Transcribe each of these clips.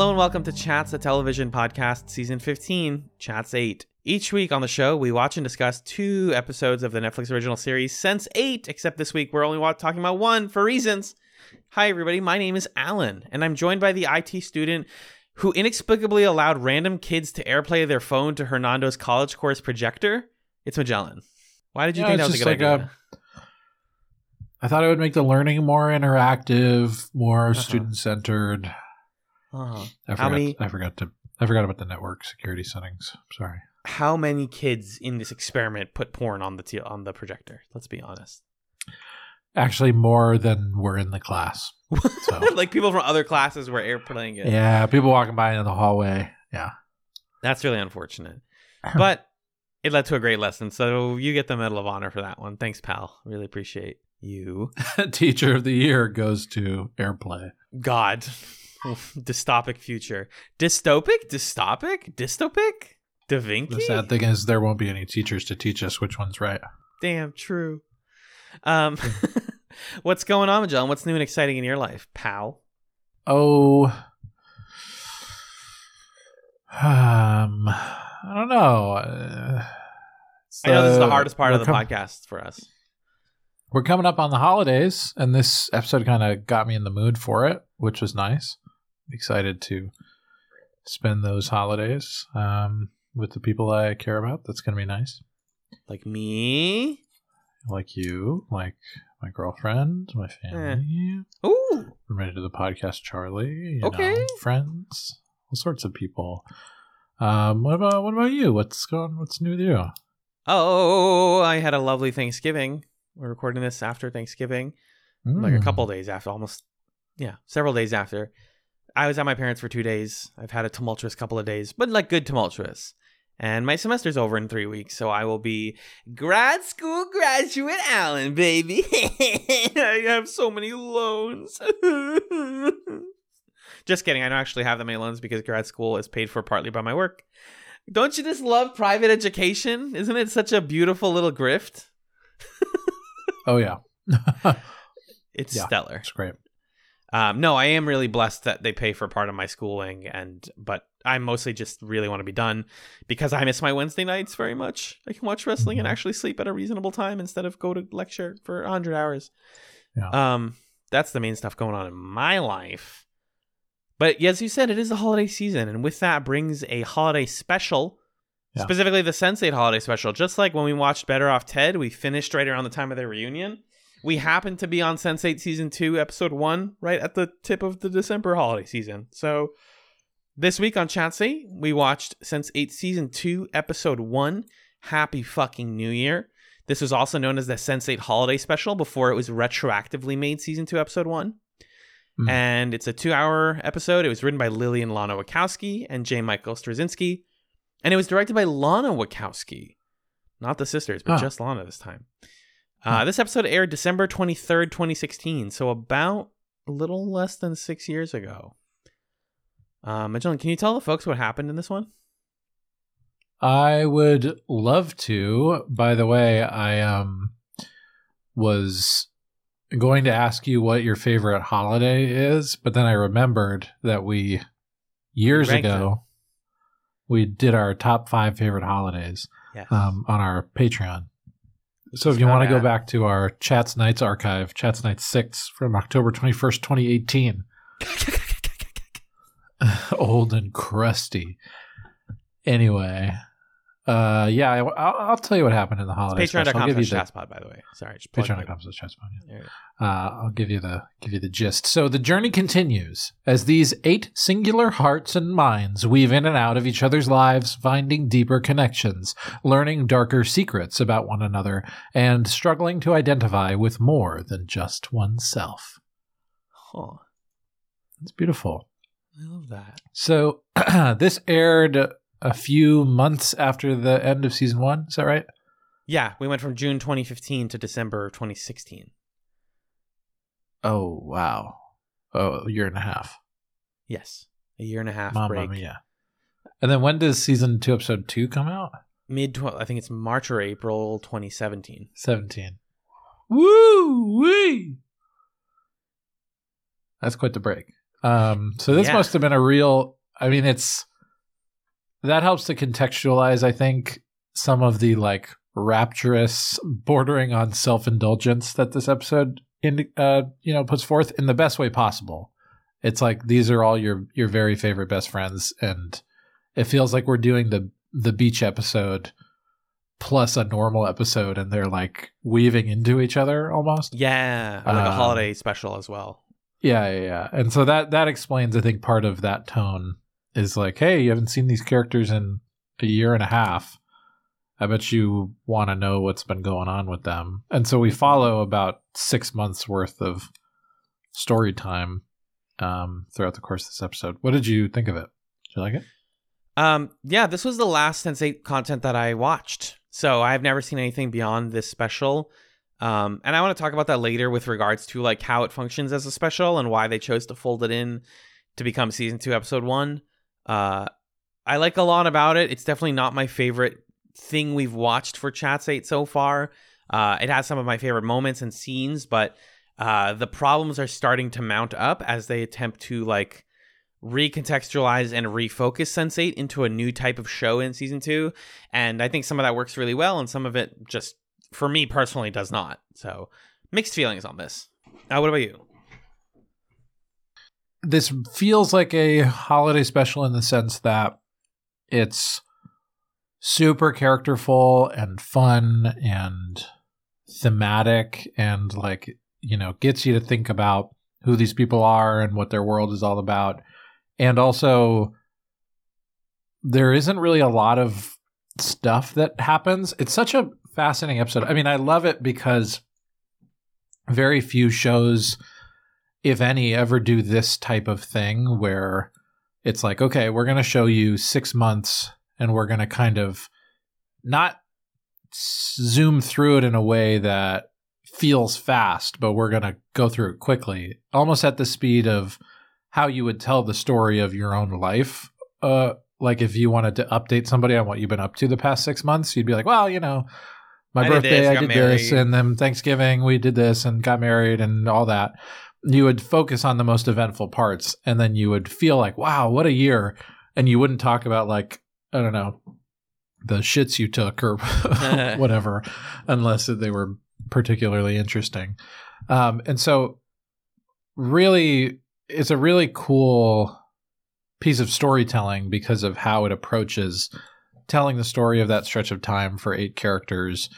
Hello and welcome to Chats, a television podcast, season 15, Chats 8. Each week on the show, we watch and discuss two episodes of the Netflix original series Sense 8, except this week we're only talking about one for reasons. Hi, everybody. My name is Alan, and I'm joined by the IT student who inexplicably allowed random kids to airplay their phone to Hernando's college course projector. It's Magellan. Why did you Yeah, think that was a good like idea? I thought it would make the learning more interactive, more Uh-huh. student centered. Uh-huh. I How forgot, many- I forgot to. I forgot about the network security settings. Sorry. How many kids in this experiment put porn on the t- on the projector? Let's be honest. Actually, more than were in the class. So like people from other classes were airplaying it. yeah, people walking by in the hallway. Yeah. That's really unfortunate. But it led to a great lesson. So you get the Medal of Honor for that one. Thanks, pal. Really appreciate you. Teacher of the year goes to airplay. God. Dystopic future. Dystopic? Dystopic? Dystopic? Da Vinci? The sad thing is, there won't be any teachers to teach us which one's right. Damn, true. Um, what's going on, John? What's new and exciting in your life, pal? Oh, um, I don't know. Uh, I know this is the hardest part of the com- podcast for us. We're coming up on the holidays, and this episode kind of got me in the mood for it, which was nice. Excited to spend those holidays um, with the people I care about. That's going to be nice. Like me? Like you, like my girlfriend, my family, Ooh. related to the podcast, Charlie. You Okay. know, friends, all sorts of people. Um, what about what about you? What's going? What's new with you? Oh, I had a lovely Thanksgiving. We're recording this after Thanksgiving. like a Mm. couple days after almost yeah several days after i was at my parents for two days. I've had a tumultuous couple of days but like good tumultuous. And my semester's over in three weeks so i will be grad school graduate alan baby. I have so many loans. Just kidding i don't actually have that many loans because grad school is paid for partly by my work. Don't you just love private education? Isn't it such a beautiful little grift? Oh yeah, it's Yeah. stellar. it's great. Um, no, I am really blessed that they pay for part of my schooling, and but I mostly just really want to be done because I miss my Wednesday nights very much. I can watch wrestling and Mhm. actually sleep at a reasonable time instead of go to lecture for hundred hours. Yeah. Um, that's the main stuff going on in my life. But as you said, it is the holiday season, and with that brings a holiday special. Yeah. Specifically, the Sense8 holiday special. Just like when we watched Better Off Ted, we finished right around the time of their reunion we happen to be on Sense8 season 2 episode 1 right at the tip of the December holiday season. So this week on Chatsy, we watched Sense8 season 2 episode 1 Happy fucking New Year. This was also known as the Sense8 holiday special before it was retroactively made season 2 episode 1. Mm. And it's a 2-hour episode. It was written by Lilly and Lana Wachowski and J. Michael Straczynski. And it was directed by Lana Wachowski. Not the sisters, but Huh. just Lana this time. Uh, this episode aired December 23rd, 2016, so about a little less than six years ago. Uh, Magellan, can you tell the folks what happened in this one? I would love to. By the way, I um was going to ask you what your favorite holiday is, but then I remembered that we years ranked ago we did our top five favorite holidays Yes. um, on our Patreon. So if you want to go back to our Chats Nights archive, Chats Nights six from October twenty first, twenty eighteen, old and crusty. Anyway, uh, yeah, I, will I'll tell you what happened in the holiday. Patreon.com give you slash chatspot, by the way. Sorry. Just plugged it. Patreon.com slash chatspot. Yeah. There you go. Uh, I'll give you the give you the gist. So the journey continues as these eight singular hearts and minds weave in and out of each other's lives, finding deeper connections, learning darker secrets about one another, and struggling to identify with more than just oneself. Huh. It's beautiful. I love that. So this aired a few months after the end of season one. Is that right? Yeah, we went from June 2015 to December 2016. Oh wow! Oh, a year and a half. Yes. A year and a half Mamma break. mia! And then when does season two, episode two, come out? Mid, tw- I think it's March or April 2017. 17. Woo wee! That's quite the break. Um, so this Yeah. must have been a real. I mean, it's that helps to contextualize. I think some of the like rapturous, bordering on self indulgence that this episode in uh you know puts forth in the best way possible. It's like these are all your your very favorite best friends, and it feels like we're doing the the beach episode plus a normal episode, and they're like weaving into each other almost. Yeah, like a Um, holiday special as well. Yeah, yeah, yeah. And so that that explains, I think, part of that tone is like, hey, you haven't seen these characters in a year and a half. I bet you want to know what's been going on with them. And so we follow about six months worth of story time um, throughout the course of this episode. What did you think of it? Did you like it? Um, yeah, this was the last Sense8 content that I watched. So I've never seen anything beyond this special. Um, and I want to talk about that later with regards to like how it functions as a special and why they chose to fold it in to become season two, episode one. Uh, I like a lot about it. It's definitely not my favorite thing we've watched for Chats 8 so far. Uh, it has some of my favorite moments and scenes, but uh, the problems are starting to mount up as they attempt to like recontextualize and refocus Sense8 into a new type of show in season two. And I think some of that works really well, and some of it just, for me personally, does not. So mixed feelings on this. Now, what about you? This feels like a holiday special in the sense that it's super characterful and fun and thematic and like you know gets you to think about who these people are and what their world is all about. And also there isn't really a lot of stuff that happens. It's such a fascinating episode. I mean i love it because very few shows if any ever do this type of thing where it's like okay we're going to show you 6 months and we're going to kind of not zoom through it in a way that feels fast, but we're going to go through it quickly, almost at the speed of how you would tell the story of your own life. Uh, like if you wanted to update somebody on what you've been up to the past six months, you'd be like, well, you know, my I did birthday, this, I did this, married." and then Thanksgiving, we did this and got married and all that. You would focus on the most eventful parts, and then you would feel like, wow, what a year. And you wouldn't talk about, like, I don't know, the shits you took or whatever, unless they were particularly interesting. Um, and so, really, it's a really cool piece of storytelling because of how it approaches telling the story of that stretch of time for eight characters.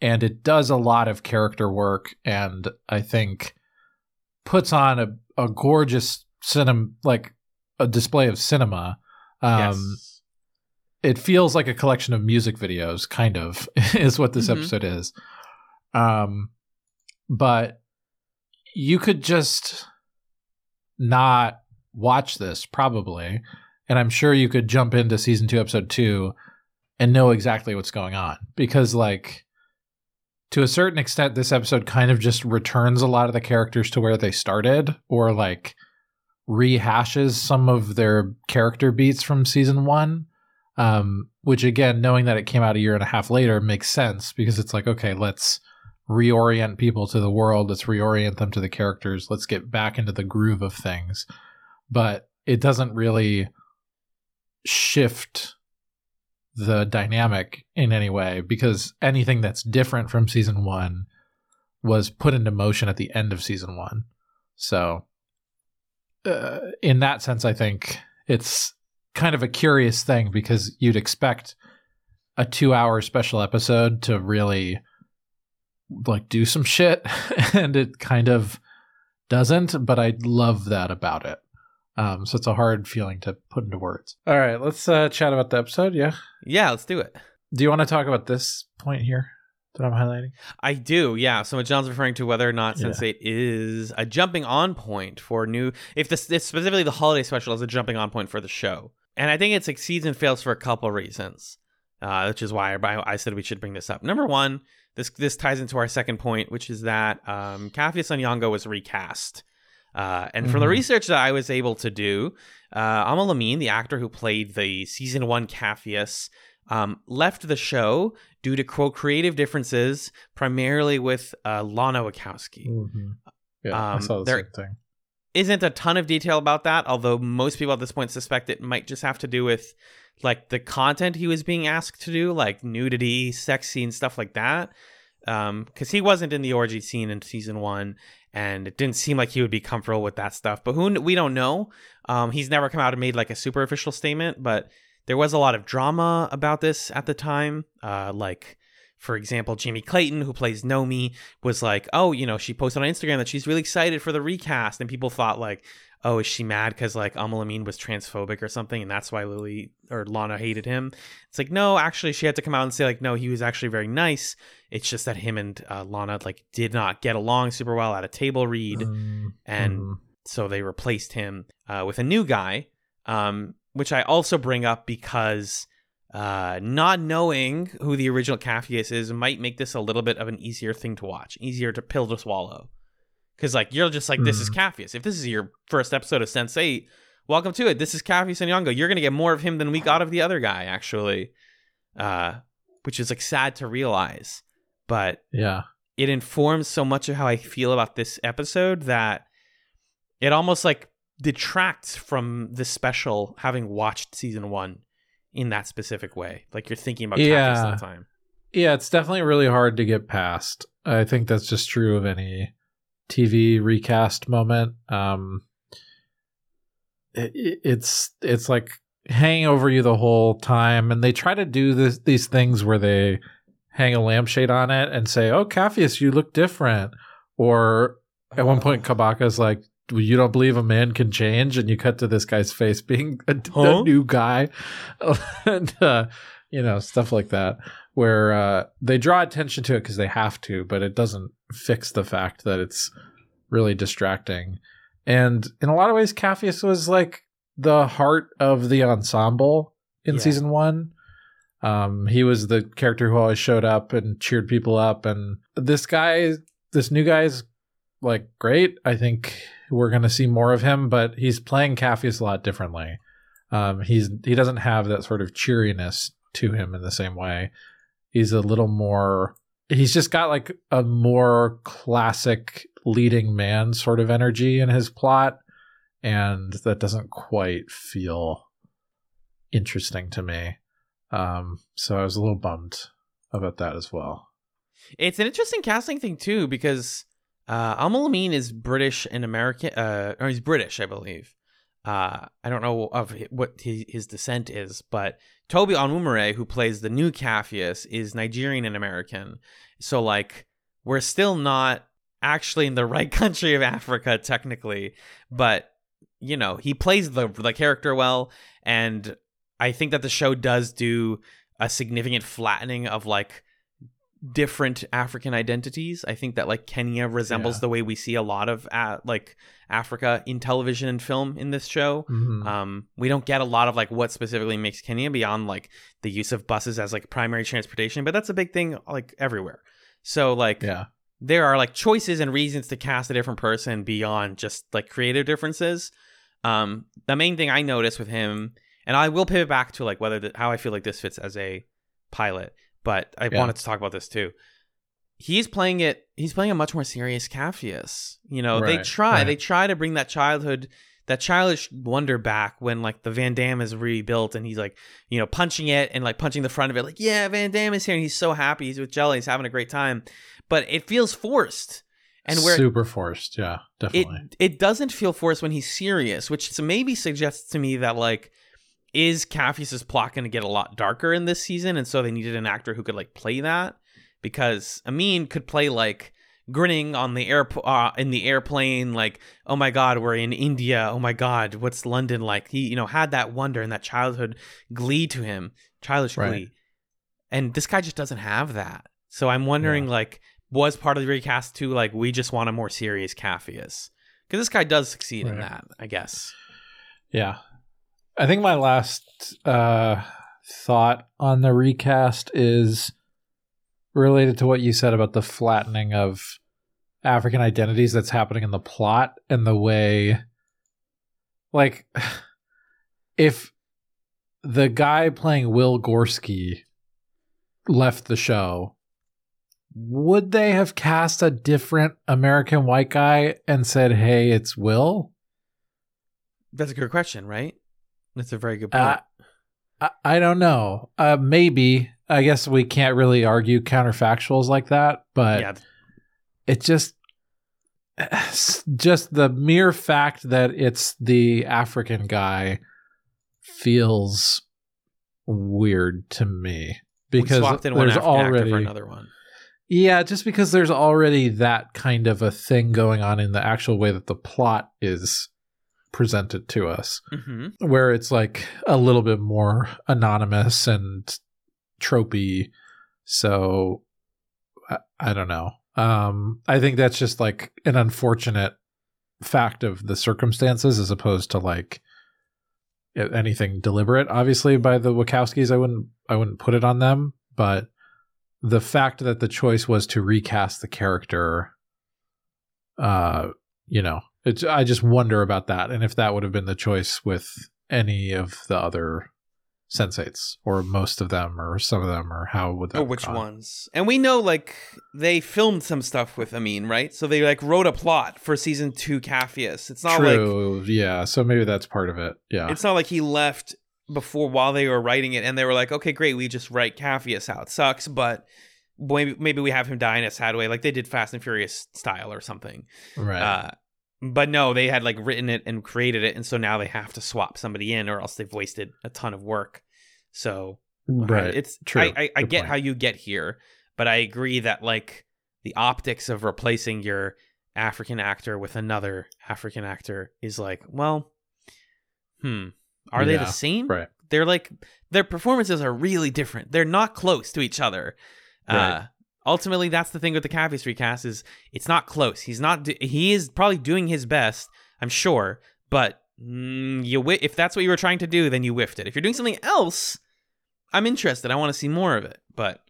And it does a lot of character work, and I think puts on a, a gorgeous cinema, like a display of cinema. Um, yes. it feels like a collection of music videos kind of is what this Mhm. episode is um but you could just not watch this probably and i'm sure you could jump into season 2 episode 2 and know exactly what's going on because like to a certain extent this episode kind of just returns a lot of the characters to where they started or like rehashes some of their character beats from season 1 um, which again, knowing that it came out a year and a half later makes sense because it's like, okay, let's reorient people to the world, let's reorient them to the characters, let's get back into the groove of things. But it doesn't really shift the dynamic in any way because anything that's different from season one was put into motion at the end of season one. So, uh, in that sense, I think it's kind of a curious thing because you'd expect a two hour special episode to really like do some shit and it kind of doesn't but i love that about it um, so it's a hard feeling to put into words all right let's uh, chat about the episode yeah Yeah, let's do it. do you want to talk about this point here that i'm highlighting I do, yeah. So what John's referring to whether or not Yeah. Sense8 is a jumping on point for new, if this, this specifically the holiday special is a jumping on point for the show, and I think it succeeds and fails for a couple reasons, uh, which is why I, I said we should bring this up. Number one, this this ties into our second point, which is that um, Capheus Onyango was recast. Uh, and from the Mhm. research that I was able to do, uh, Aml Ameen, the actor who played the season one Capheus, um, left the show due to quote creative differences, primarily with uh, Lana Wachowski. yeah i Um, saw the same thing isn't a ton of detail about that, although most people at this point suspect it might just have to do with like the content he was being asked to do, like nudity, sex scenes, stuff like that. Um, because he wasn't in the orgy scene in season one, and it didn't seem like he would be comfortable with that stuff. But who we don't know. Um, he's never come out and made like a super official statement, but there was a lot of drama about this at the time. Uh, like for example, Jamie Clayton, who plays Nomi, was like, "Oh, you know, she posted on Instagram that she's really excited for the recast," and people thought like, "Oh, is she mad because like Aml Ameen was transphobic or something, and that's why Lily or Lana hated him?" It's like, no, actually, she had to come out and say like, "No, he was actually very nice. It's just that him and uh, Lana like did not get along super well at a table read, Mm, and mm. so they replaced him uh, with a new guy, um, which I also bring up because uh, not knowing who the original Capheus is might make this a little bit of an easier thing to watch, easier to pill to swallow. Because like you're just like this is Capheus. If this is your first episode of Sense Eight, welcome to it. This is Capheus Onyango. You're gonna get more of him than we got of the other guy, actually, uh, which is like sad to realize. But yeah. it informs so much of how I feel about this episode that it almost like detracts from the special having watched season one in that specific way. Like you're thinking about Yeah. Capheus all the time. Yeah, it's definitely really hard to get past. I think that's just true of any TV recast moment. Um, it, it- it's it's like hanging over you the whole time, and they try to do this these things where they hang a lampshade on it and say, "Oh, Capheus, you look different," or at one point Kabaka's like. "Well, You don't believe a man can change, and you cut to this guy's face being a, a new guy, and uh, you know stuff like that where uh, they draw attention to it because they have to, but it doesn't fix the fact that it's really distracting. And in a lot of ways, Capheus was like the heart of the ensemble in Yeah. season one. Um, he was the character who always showed up and cheered people up. And this guy, this new guy is like great. I think we're going to see more of him, but he's playing Capheus a lot differently. Um, he's he doesn't have that sort of cheeriness to him in the same way. He's a little more. He's just got like a more classic leading man sort of energy in his plot, and that doesn't quite feel interesting to me. Um, so I was a little bummed about that as well. It's an interesting casting thing too because uh, Aml Ameen is British and American, uh, or he's British, I believe. Uh, I don't know of what his, his descent is, but Toby Onwumere, who plays the new Capheus, is Nigerian and American. So like we're still not actually in the right country of Africa technically, but you know he plays the the character well, and I think that the show does do a significant flattening of like different African identities. I think that like Kenya resembles Yeah. the way we see a lot of uh, like Africa in television and film in this show. Mhm. Um, we don't get a lot of like what specifically makes Kenya beyond like the use of buses as like primary transportation, but that's a big thing like everywhere. So like yeah, there are like choices and reasons to cast a different person beyond just like creative differences. Um, the main thing I noticed with him, and I will pivot back to like whether the, how I feel like this fits as a pilot, but I Yeah. wanted to talk about this too. He's playing it. He's playing a much more serious Capheus. You know, they try. right. They try to bring that childhood, that childish wonder back when like the Van Damn is rebuilt and he's like, you know, punching it and like punching the front of it, like, yeah, Van Damn is here and he's so happy. He's with Jela. He's having a great time, but it feels forced. And where super forced. Yeah, definitely it definitely. it doesn't feel forced when he's serious, which maybe suggests to me that like is Capheus's plot going to get a lot darker in this season, and so they needed an actor who could like play that because Ameen could play like grinning on the air uh, in the airplane, like oh my god, we're in India, oh my god, what's London like? He you know had that wonder and that childhood glee to him, childish Right. glee, and this guy just doesn't have that. So I'm wondering like was part of the recast too like we just want a more serious Capheus because this guy does succeed in that, I guess. Yeah. I think my last uh, thought on the recast is related to what you said about the flattening of African identities that's happening in the plot and the way, like, if the guy playing Will Gorski left the show, would they have cast a different American white guy and said, hey, it's Will? That's a good question, right? That's a very good Uh, point. I, I don't know. Uh, maybe. I guess we can't really argue counterfactuals like that, but yeah, it just just the mere fact that it's the African guy feels weird to me because swapped in one there's African already for another one. yeah, just because there's already that kind of a thing going on in the actual way that the plot is presented to us, hmm where it's like a little bit more anonymous and tropey. So I, I don't know. Um, I think that's just like an unfortunate fact of the circumstances as opposed to like anything deliberate obviously by the Wachowskis I wouldn't I wouldn't put it on them but the fact that the choice was to recast the character uh you know it's I just wonder about that and if that would have been the choice with any of the other sensates or most of them or some of them or how would that Oh, have which gone? ones? And we know like they filmed some stuff with Ameen, right? So they like wrote a plot for season two Capheus. It's not like True. yeah. So maybe that's part of it. Yeah. it's not like he left before while they were writing it and they were like, okay, great, we just write Capheus out. Sucks, but maybe maybe we have him die in a sad way, like they did Fast and Furious style or something. right. Uh, but no, they had like written it and created it, and so now they have to swap somebody in, or else they've wasted a ton of work. So right. it's True. I, I, I get point. how you get here, but I agree that like the optics of replacing your African actor with another African actor is like, well, hmm, are they Yeah, the same? right. They're like their performances are really different. They're not close to each other. Uh, Right. Ultimately, that's the thing with the Capheus recast is it's not close. He's not. He is probably doing his best, I'm sure, but mm, you whi- if that's what you were trying to do, then you whiffed it. If you're doing something else, I'm interested. I want to see more of it. But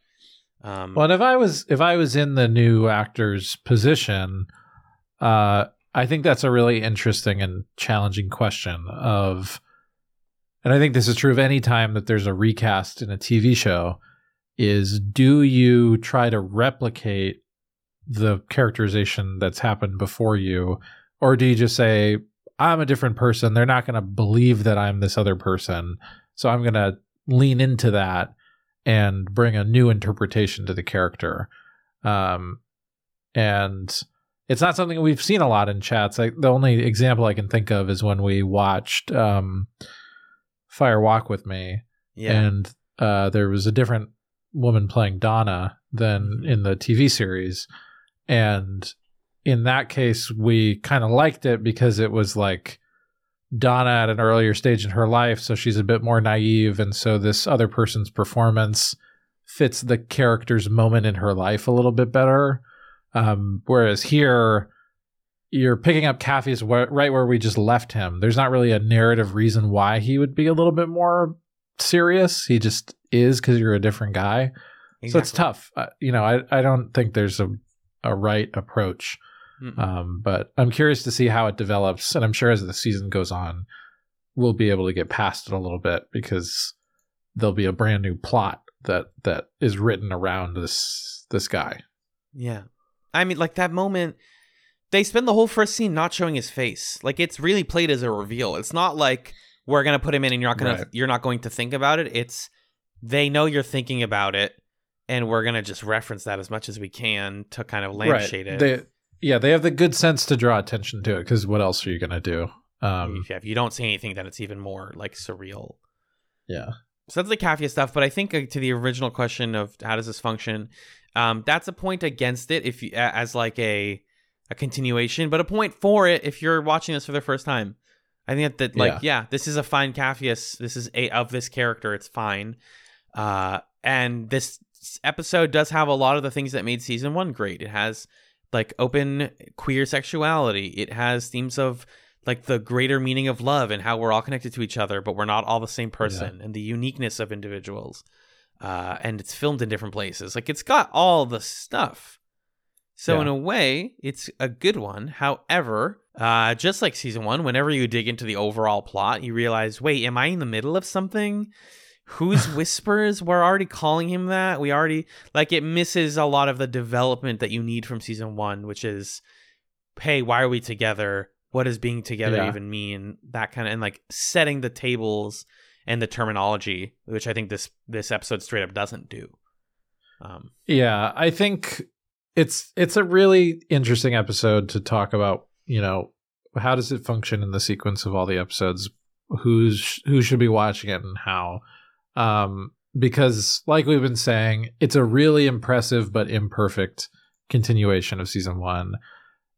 um, Well, if I was if I was in the new actor's position, uh, I think that's a really interesting and challenging question of, and I think this is true of any time that there's a recast in a TV show, is do you try to replicate the characterization that's happened before you, or do you just say I'm a different person? They're not going to believe that I'm this other person, so I'm going to lean into that and bring a new interpretation to the character. Um, and it's not something we've seen a lot in chats. Like the only example I can think of is when we watched um, Fire Walk with Me, yeah, and uh, there was a different woman playing Donna than in the TV series, and in that case, we kind of liked it because it was like Donna at an earlier stage in her life, so she's a bit more naive, and so this other person's performance fits the character's moment in her life a little bit better. Um, whereas here, you're picking up Capheus wh- right where we just left him. There's not really a narrative reason why he would be a little bit more serious. He just is because you're a different guy. So it's tough. Uh, you know, I, I don't think there's a, a right approach. Um, but I'm curious to see how it develops. And I'm sure as the season goes on, we'll be able to get past it a little bit because there'll be a brand new plot that that is written around this this guy. Yeah. I mean, like that moment, they spend the whole first scene not showing his face. Like it's really played as a reveal. It's not like we're gonna put him in and you're not gonna you're not going to think about it. It's they know you're thinking about it, and we're gonna just reference that as much as we can to kind of lampshade it. They, yeah, they have the good sense to draw attention to it because what else are you gonna do? Um, if, if you don't see anything, then it's even more like surreal. yeah, So that's the Capheus stuff. But I think uh, to the original question of how does this function, um, that's a point against it if you, as like a a continuation, but a point for it if you're watching this for the first time. I think that, that like yeah. this is a fine Capheus. This is a of this character. It's fine, uh, and this episode does have a lot of the things that made season one great. It has like open queer sexuality. It has themes of like the greater meaning of love and how we're all connected to each other, but we're not all the same person, and the uniqueness of individuals. Uh, and it's filmed in different places. Like it's got all the stuff. So Yeah. in a way, it's a good one. However, uh, just like season one, whenever you dig into the overall plot, you realize, wait, am I in the middle of something? Whose whispers? We're already calling him that. We already like it misses a lot of the development that you need from season one, which is, hey, why are we together? what does being together Yeah. even mean? That kind of and like setting the tables and the terminology, which I think this this episode straight up doesn't do. Um, Yeah, I think it's it's a really interesting episode to talk about. You know, how does it function in the sequence of all the episodes? Who's who should be watching it and how? Um, because, like we've been saying, it's a really impressive but imperfect continuation of season one,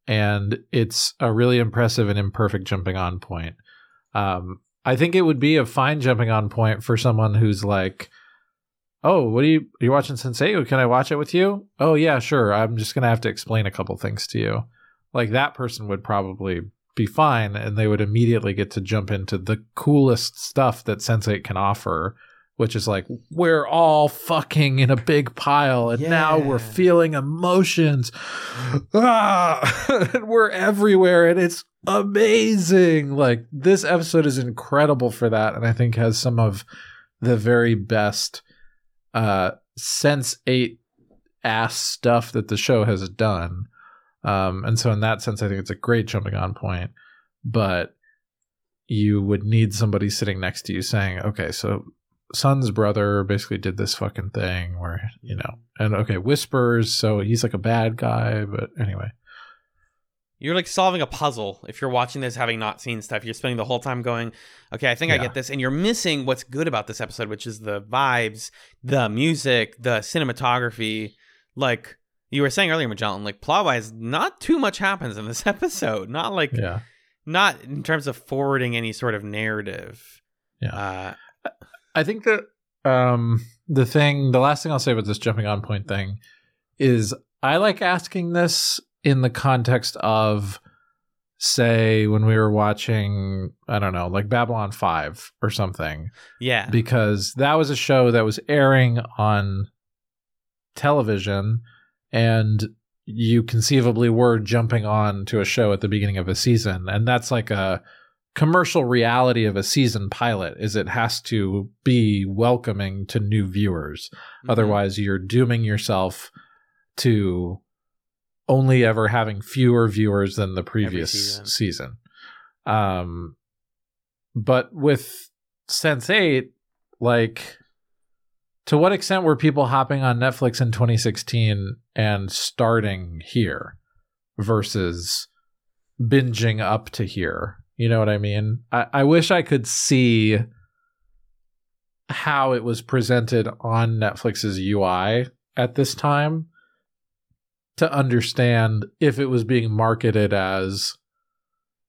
and it's a really impressive and imperfect jumping on point. Um, I think it would be a fine jumping on point for someone who's like oh, what are you are you watching Sense8? Can I watch it with you? Oh yeah, sure. I'm just gonna have to explain a couple things to you. Like that person would probably be fine, and they would immediately get to jump into the coolest stuff that Sense8 can offer, which is like we're all fucking in a big pile, and now we're feeling emotions. ah, and we're everywhere, and it's amazing. Like this episode is incredible for that, and I think has some of the very best uh sense 8 ass stuff that the show has done um and so in that sense i think it's a great jumping on point but you would need somebody sitting next to you saying okay so Sun's brother basically did this fucking thing where you know and okay whispers so he's like a bad guy but anyway. You're like solving a puzzle if you're watching this having not seen stuff. You're spending the whole time going okay i think i get this and you're missing what's good about this episode which is the vibes the music the cinematography. Like you were saying earlier magellan like plot wise not too much happens in this episode. Not like yeah. not in terms of forwarding any sort of narrative. Yeah. uh I think that um, the thing, the last thing I'll say about this jumping on point thing is I like asking this in the context of, say, when we were watching, I don't know, like Babylon 5 or something, yeah. Because that was a show that was airing on television and you conceivably were jumping on to a show at the beginning of a season. And that's like a commercial reality of a season pilot is it has to be welcoming to new viewers Mhm. otherwise you're dooming yourself to only ever having fewer viewers than the previous season. season. um but with sense 8 like to what extent were people hopping on netflix in 2016 and starting here versus binging up to here you know what i mean? I, I wish i could see how it was presented on netflix's ui at this time to understand if it was being marketed as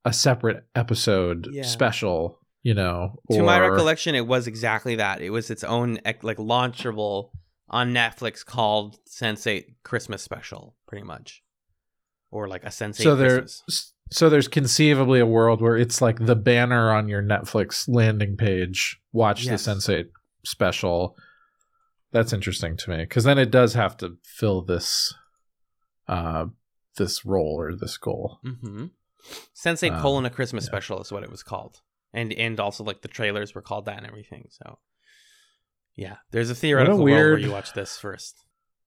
a separate episode Yeah. special you know to my recollection it was exactly that. It was its own like launchable on netflix called Sense8 christmas special pretty much. Or like a Sense8 so there christmas so there's conceivably a world where it's like the banner on your netflix landing page watch Yes. the Sense8 special. That's interesting to me because then it does have to fill this uh this role or this goal. Mm-hmm. Sense8 Um, colon a christmas yeah. special is what it was called. And and also like the trailers were called that and everything so yeah. There's a theoretical world where you watch this first.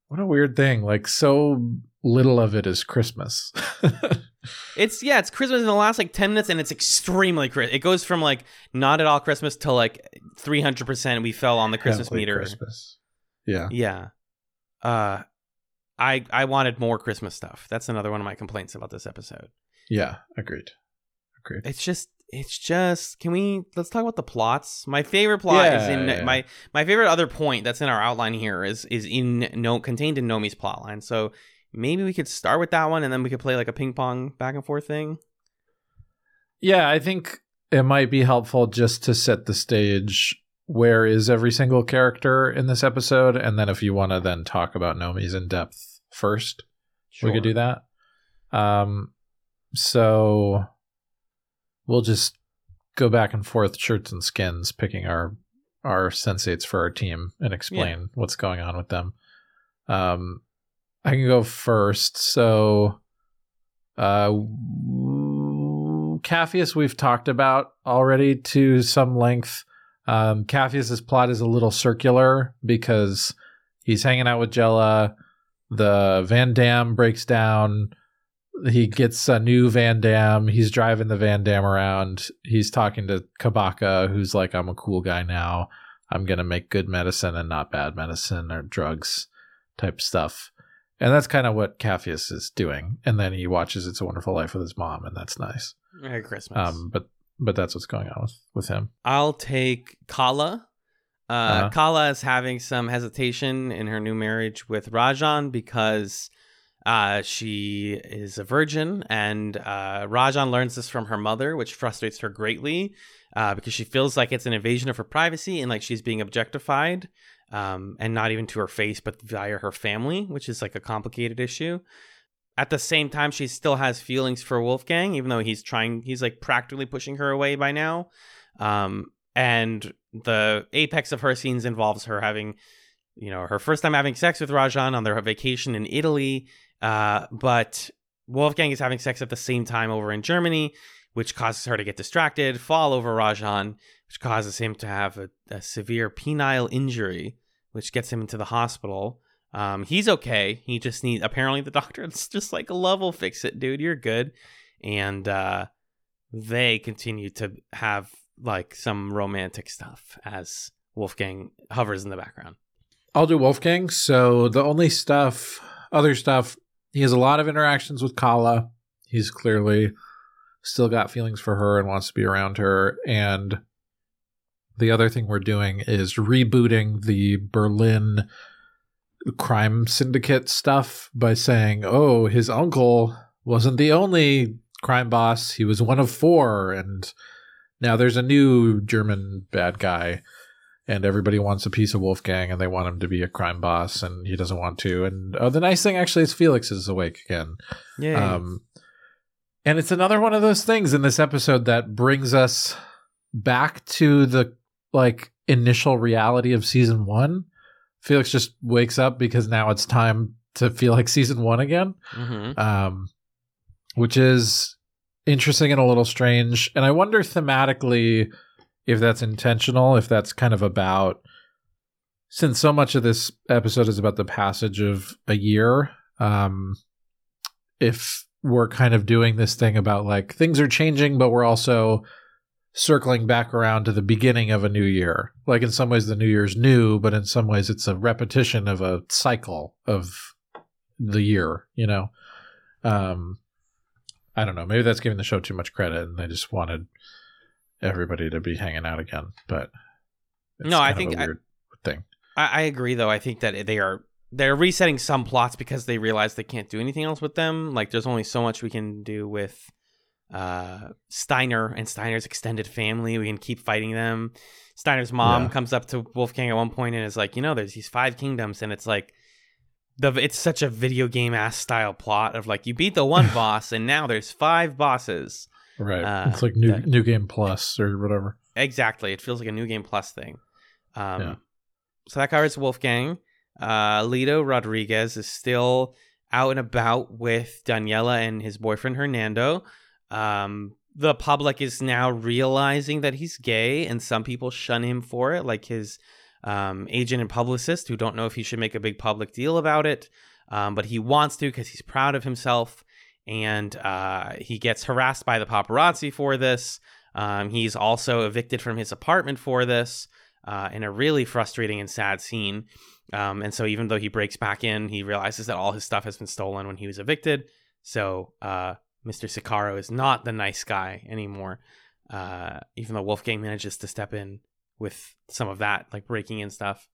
What a weird thing. Like so little of it is christmas It's yeah, it's Christmas in the last like ten minutes, and it's extremely Chris. It goes from like not at all Christmas to like three hundred percent. We fell on the Christmas Heavily meter. christmas yeah Yeah, uh, I I wanted more Christmas stuff. That's another one of my complaints about this episode. yeah agreed agreed It's just it's just can we let's talk about the plots. My favorite plot is in yeah. my my favorite other point that's in our outline here is is in no contained in Nomi's plotline. So maybe we could start with that one, and then we could play like a ping pong back and forth thing. Yeah, I think it might be helpful just to set the stage. Where is every single character in this episode? And then if you want to then talk about Nomi's in depth first, we could do that. Um, so we'll just go back and forth, shirts and skins, picking our our sensates for our team and explain what's going on with them. Um, I can go first. So, uh, w- we've talked about already to some length. Um, plot is a little circular because he's hanging out with Jela. The Van Damn breaks down. he gets a new Van Damn. He's driving the Van Damn around. He's talking to Kabaka, who's like, I'm a cool guy now. I'm going to make good medicine and not bad medicine or drugs type stuff. And that's kind of what Capheus is doing. And then he watches It's a Wonderful Life with his mom, and that's nice. Merry Christmas. Um, but but that's what's going on with, with him. I'll take Kala. Uh, Uh-huh. Kala is having some hesitation in her new marriage with Rajan because uh, she is a virgin, and uh, Rajan learns this from her mother, which frustrates her greatly uh, because she feels like it's an invasion of her privacy and like she's being objectified, um, and not even to her face, but via her family, which is like a complicated issue. At the same time, she still has feelings for Wolfgang, even though he's trying, he's like practically pushing her away by now. Um, and the apex of her scenes involves her having, you know, her first time having sex with Rajan on their vacation in Italy. Uh, but Wolfgang is having sex at the same time over in Germany, which causes her to get distracted, fall over Rajan, which causes him to have a, a severe penile injury, which gets him into the hospital. Um, he's okay. He just needs apparently the doctor just like a level fix it, dude. You're good. And uh they continue to have like some romantic stuff as Wolfgang hovers in the background. I'll do Wolfgang. So the only stuff, other stuff, he has a lot of interactions with Kala. He's clearly still got feelings for her and wants to be around her. And the other thing we're doing is rebooting the Berlin crime syndicate stuff by saying, oh, his uncle wasn't the only crime boss. He was one of four. And now there's a new German bad guy and everybody wants a piece of Wolfgang and they want him to be a crime boss and he doesn't want to. And oh, the nice thing actually is Felix is awake again. Yeah. Um, and it's another one of those things in this episode that brings us back to the like initial reality of season one. Felix just wakes up because now it's time to feel like season one again hmm um, which is interesting and a little strange. And I wonder thematically if that's intentional, if that's kind of about since so much of this episode is about the passage of a year, um, if we're kind of doing this thing about like things are changing, but we're also circling back around to the beginning of a new year. Like in some ways, the new year's new, but in some ways, it's a repetition of a cycle of the year, you know? Um, I don't know. Maybe that's giving the show too much credit, and they just wanted everybody to be hanging out again. But it's No, I think a I- weird thing. I, I agree, though. I think that they are they're resetting some plots because they realize they can't do anything else with them. Like, there's only so much we can do with uh, Steiner and Steiner's extended family. We can keep fighting them. Steiner's mom Yeah. comes up to Wolfgang at one point and is like, you know, there's these five kingdoms, and it's like. The, it's such a video game ass style plot of like you beat the one boss and now there's five bosses. Right. Uh, it's like new that- new game plus or whatever. Exactly. It feels like a new game plus thing. Um, Yeah. So that covers Wolfgang. Uh, Lito Rodriguez is still out and about with Daniela and his boyfriend Hernando. Um, the public is now realizing that he's gay, and some people shun him for it, like his um, agent and publicist, who don't know if he should make a big public deal about it. Um, but he wants to because he's proud of himself, and uh, he gets harassed by the paparazzi for this. Um, he's also evicted from his apartment for this uh, in a really frustrating and sad scene. Um, and so, even though he breaks back in, he realizes that all his stuff has been stolen when he was evicted. So, uh, Mr. Sicaro is not the nice guy anymore, uh, even though Wolfgang manages to step in with some of that, like breaking in stuff.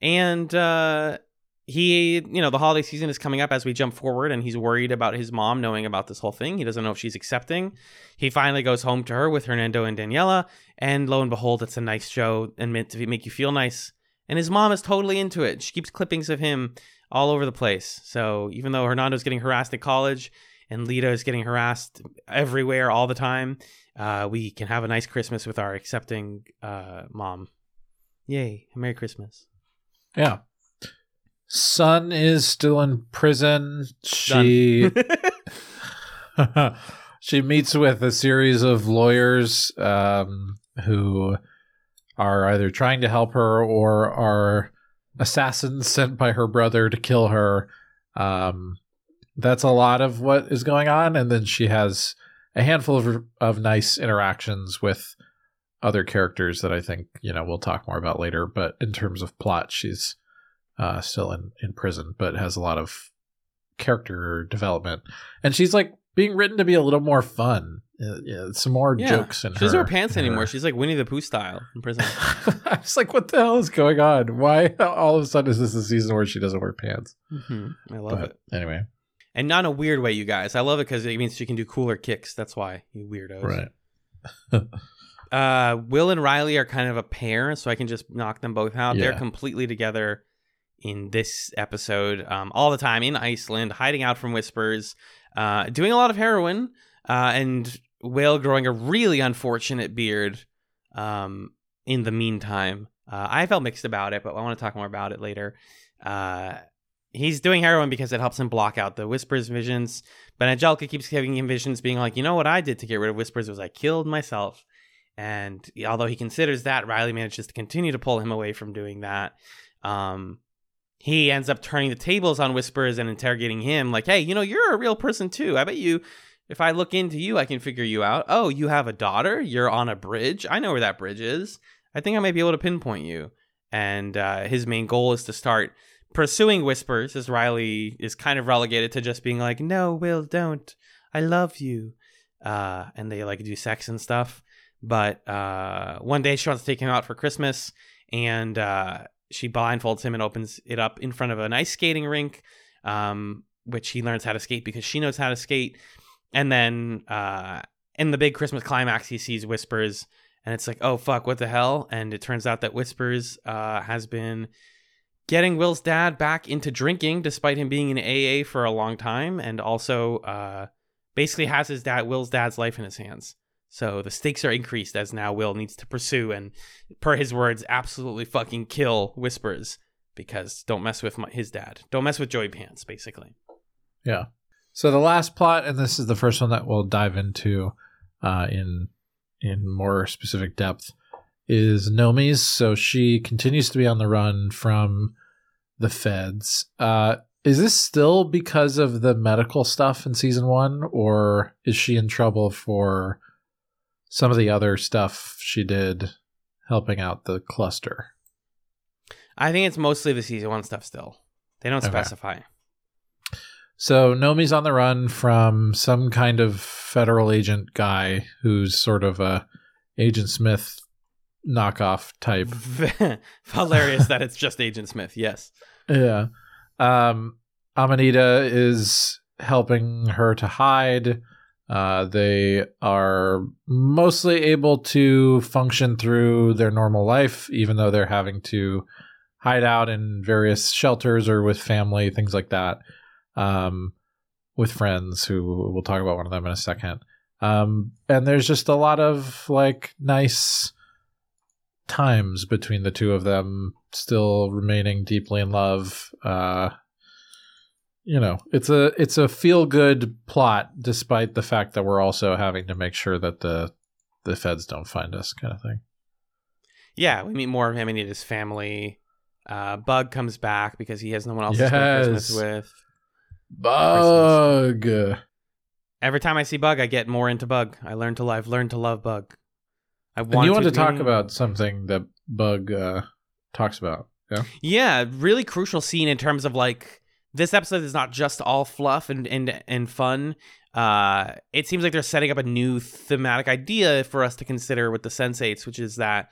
And uh, he, you know, the holiday season is coming up as we jump forward, and he's worried about his mom knowing about this whole thing. He doesn't know if she's accepting. He finally goes home to her with Hernando and Daniela, and lo and behold, it's a nice show and meant to make you feel nice. And his mom is totally into it. She keeps clippings of him all over the place. So even though Hernando's getting harassed at college and Lito is getting harassed everywhere all the time, uh, we can have a nice Christmas with our accepting uh, mom. Yay! Merry Christmas. Yeah. Sun is still in prison. She she meets with a series of lawyers um, who are either trying to help her or are assassins sent by her brother to kill her. Um, that's a lot of what is going on. And then she has a handful of of nice interactions with other characters that I think you know we'll talk more about later. But in terms of plot, she's uh, still in in prison, but has a lot of character development, and she's like being written to be a little more fun. Uh, yeah, some more Yeah. jokes in She doesn't her. wear pants in her- anymore. She's like Winnie the Pooh style in prison. I was like, what the hell is going on? Why all of a sudden is this a season where she doesn't wear pants? hmm I love But it. Anyway, And not in a weird way, you guys. I love it because it means she can do cooler kicks. That's why, you weirdos. right. Uh, Will and Riley are kind of a pair, so I can just knock them both out. They're completely together in this episode, um, all the time in Iceland, hiding out from whispers, uh, doing a lot of heroin, uh, and Will growing a really unfortunate beard. Um, in the meantime, uh, I felt mixed about it, but I want to talk more about it later. Uh, he's doing heroin because it helps him block out the whispers visions. But Angelica keeps giving him visions, being like, you know what I did to get rid of whispers was I killed myself. And although he considers that, Riley manages to continue to pull him away from doing that. Um, he ends up turning the tables on Whispers and interrogating him, like, hey, you know, you're a real person too. I bet you, if I look into you, I can figure you out. Oh, you have a daughter? You're on a bridge? I know where that bridge is. I think I might be able to pinpoint you. And uh, his main goal is to start pursuing Whispers, as Riley is kind of relegated to just being like, no, Will, don't. I love you. Uh, and they like do sex and stuff. But uh, one day she wants to take him out for Christmas, and uh, she blindfolds him and opens it up in front of an ice skating rink, um, which he learns how to skate because she knows how to skate. And then uh, in the big Christmas climax, he sees Whispers, and it's like, oh fuck, what the hell? And it turns out that Whispers uh, has been getting Will's dad back into drinking, despite him being in AA for a long time, and also uh, basically has his dad, Will's dad's life in his hands. So the stakes are increased as now Will needs to pursue and, per his words, absolutely fucking kill Whispers because don't mess with my, his dad. Don't mess with Joey Pants, basically. Yeah. So the last plot, and this is the first one that we'll dive into uh, in in more specific depth, is Nomi's. So she continues to be on the run from the feds. Uh, is this still because of the medical stuff in season one, or is she in trouble for some of the other stuff she did helping out the cluster? I think it's mostly the season one stuff still. They don't Okay. specify. So Nomi's on the run from some kind of federal agent guy who's sort of a Agent Smith knockoff type. Hilarious that it's just Agent Smith. Yes. Yeah. Um Amanita is helping her to hide. Uh, they are mostly able to function through their normal life, even though they're having to hide out in various shelters or with family, things like that. Um, with friends who we'll talk about one of them in a second. Um, and there's just a lot of like nice times between the two of them, still remaining deeply in love. Uh, you know, it's a it's a feel good plot, despite the fact that we're also having to make sure that the the feds don't find us, kind of thing. Yeah, we meet more of him and his family. Uh, Bug comes back because he has no one else to spend Christmas with. Bug. Every time I see Bug, I get more into Bug. I learn to love, learn to love Bug. I And you want to talk about something that Bug uh, talks about? Yeah. Yeah, really crucial scene in terms of like this episode is not just all fluff and and and fun. Uh, it seems like they're setting up a new thematic idea for us to consider with the sensates, which is that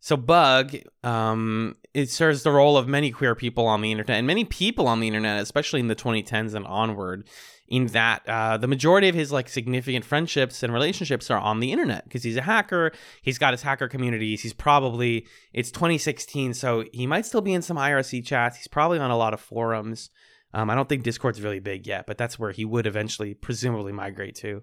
so Bug um it serves the role of many queer people on the internet and many people on the internet, especially in the 2010s and onward. In that uh, the majority of his like significant friendships and relationships are on the internet because he's a hacker. He's got his hacker communities. He's probably it's 2016, so he might still be in some IRC chats. He's probably on a lot of forums. Um, I don't think Discord's really big yet, but that's where he would eventually, presumably, migrate to.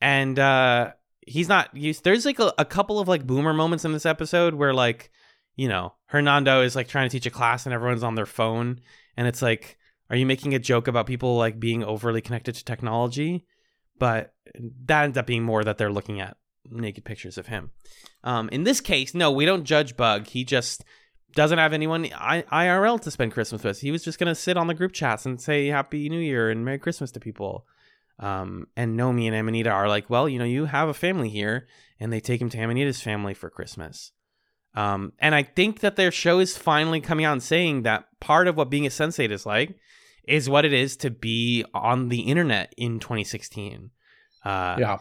And uh, he's not used. There's like a, a couple of like boomer moments in this episode where like, you know, Hernando is like trying to teach a class and everyone's on their phone, and it's like, are you making a joke about people like being overly connected to technology? But that ends up being more that they're looking at naked pictures of him. Um, in this case, no, we don't judge Bug. He just doesn't have anyone I- IRL to spend Christmas with. He was just gonna sit on the group chats and say Happy New Year and Merry Christmas to people. Um, and Nomi and Amanita are like, well, you know, you have a family here, and they take him to Amanita's family for Christmas. Um, and I think that their show is finally coming out and saying that part of what being a sensate is like is what it is to be on the internet in 2016. Uh, yeah.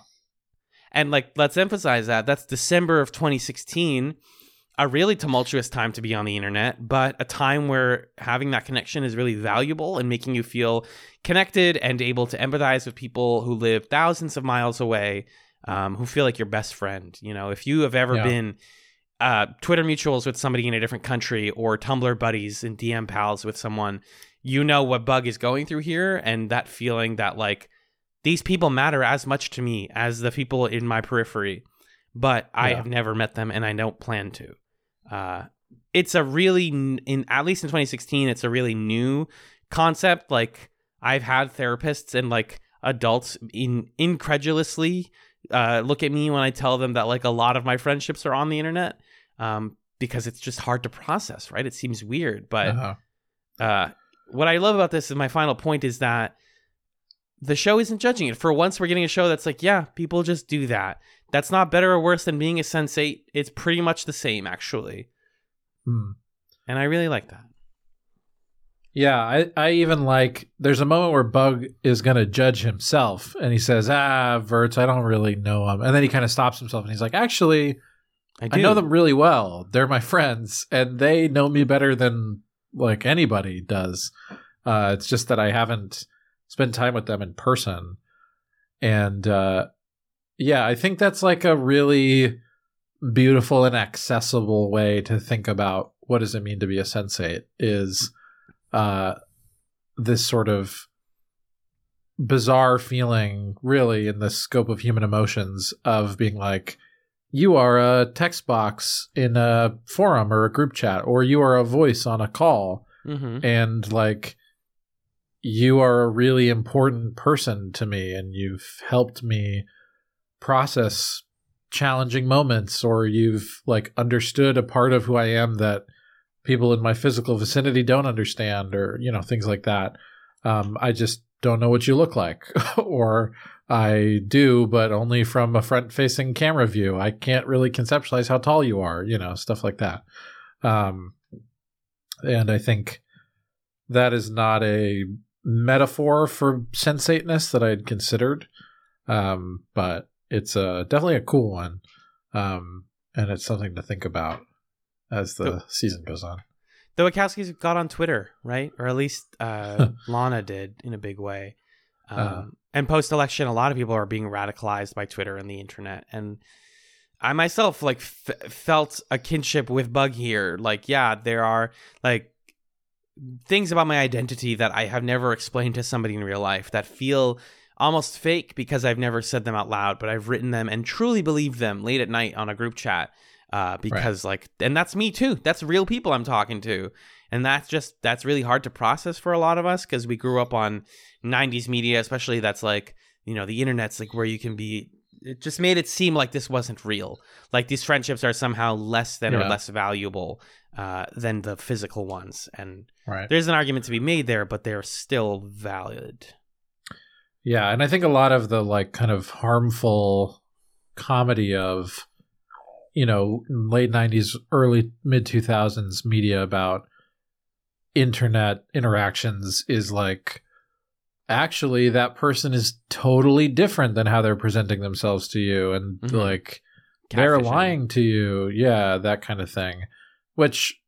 and like, let's emphasize that that's December of 2016, a really tumultuous time to be on the internet, but a time where having that connection is really valuable and making you feel connected and able to empathize with people who live thousands of miles away, um, who feel like your best friend. You know, if you have ever Yeah. been uh, Twitter mutuals with somebody in a different country or Tumblr buddies and DM pals with someone, you know what Bug is going through here, and that feeling that like these people matter as much to me as the people in my periphery, but I have never met them and I don't plan to. Uh, it's a really in at least in 2016, it's a really new concept. Like I've had therapists and like adults in incredulously uh, look at me when I tell them that like a lot of my friendships are on the internet um, because it's just hard to process, right? It seems weird, but Uh-huh. uh, what I love about this is my final point is that the show isn't judging it. For once, we're getting a show that's like, yeah, people just do that. That's not better or worse than being a sensate. It's pretty much the same, actually. Hmm. And I really like that. Yeah, I, I even like there's a moment where Bug is gonna judge himself and he says, Ah, Verts, I don't really know him. And then he kind of stops himself and he's like, Actually, I do. I know them really well. They're my friends, and they know me better than like anybody does. Uh, it's just that I haven't spent time with them in person, and uh, yeah, I think that's like a really beautiful and accessible way to think about what does it mean to be a sensate. Is uh, this sort of bizarre feeling, really, in the scope of human emotions, of being like you are a text box in a forum or a group chat, or you are a voice on a call, hmm and like you are a really important person to me, and you've helped me process challenging moments, or you've like understood a part of who I am that people in my physical vicinity don't understand, or you know things like that. Um, I just don't know what you look like, or I do, but only from a front facing camera view. I can't really conceptualize how tall you are, you know, stuff like that. Um, and I think that is not a metaphor for sensateness that I'd considered. Um, but it's a, definitely a cool one. Um, and it's something to think about as the So- season goes on. The Wachowskis got on Twitter, right? Or at least uh, Lana did in a big way. Um, Uh-huh. and post election, a lot of people are being radicalized by Twitter and the internet. And I myself like f- felt a kinship with Bug here. Like, yeah, there are like things about my identity that I have never explained to somebody in real life that feel almost fake because I've never said them out loud, but I've written them and truly believed them late at night on a group chat. Uh, because like, and that's me too. That's real people I'm talking to, and that's just that's really hard to process for a lot of us because we grew up on '90s media, especially that's like you know the internet's like where you can be. It just made it seem like this wasn't real. Like these friendships are somehow less than or less valuable uh, than the physical ones, and Right. there's an argument to be made there, but they're still valid. Yeah, and I think a lot of the like kind of harmful comedy of you know late 90s early mid 2000s media about internet interactions is like actually that person is totally different than how they're presenting themselves to you and Mhm. like they're lying to you. Yeah that kind of thing which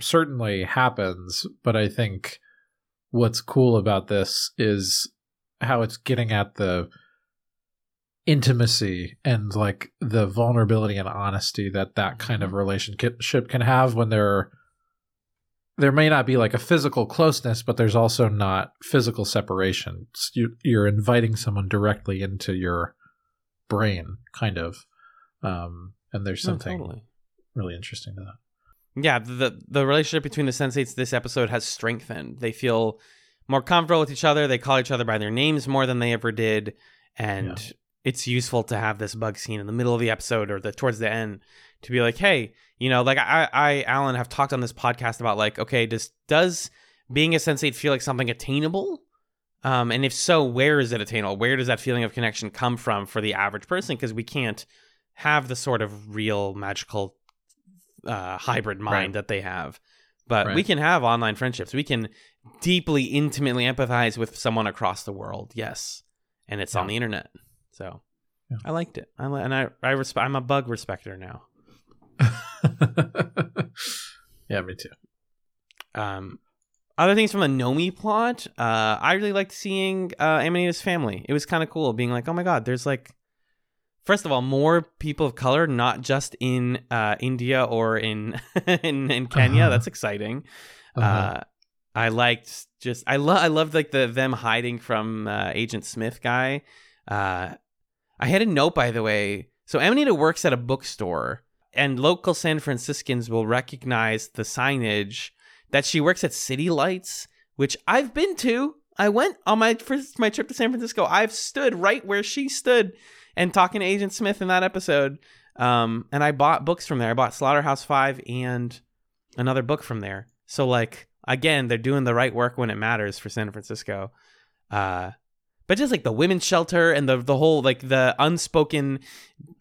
certainly happens but i think what's cool about this is how it's getting at the intimacy and like the vulnerability and honesty that that kind of relationship can have when there there may not be like a physical closeness but there's also not physical separation. You, you're inviting someone directly into your brain kind of. Um and there's No, something totally. really interesting to that. Yeah the the relationship between the sensates this episode has strengthened. They feel more comfortable with each other. They call each other by their names more than they ever did. And it's useful to have this bug scene in the middle of the episode or the towards the end to be like, hey, you know, like I, I, Alan, have talked on this podcast about like, okay, does does being a sensate feel like something attainable? Um, and if so, where is it attainable? Where does that feeling of connection come from for the average person? Because we can't have the sort of real magical uh, hybrid mind Right. that they have. But we can have online friendships. We can deeply, intimately empathize with someone across the world. Yes, and it's on the internet. So Yeah. I liked it. I li- and I I resp- I'm a bug respecter now. yeah, me too. Um, other things from the Nomi plot, uh, I really liked seeing uh, Amanita's family. It was kind of cool being like, oh my god, there's like, first of all, more people of color, not just in uh, India or in in, in Kenya. Uh-huh. That's exciting. Uh-huh. Uh, I liked just I love I loved like the them hiding from uh, Agent Smith guy. Uh, I had a note by the way. So Amanita works at a bookstore, and local San Franciscans will recognize the signage that she works at City Lights, which I've been to. I went on my first my trip to San Francisco. I've stood right where she stood and talking to Agent Smith in that episode. Um, and I bought books from there. I bought Slaughterhouse Five and another book from there. So like again, they're doing the right work when it matters for San Francisco. Uh, but just like the women's shelter and the the whole like the unspoken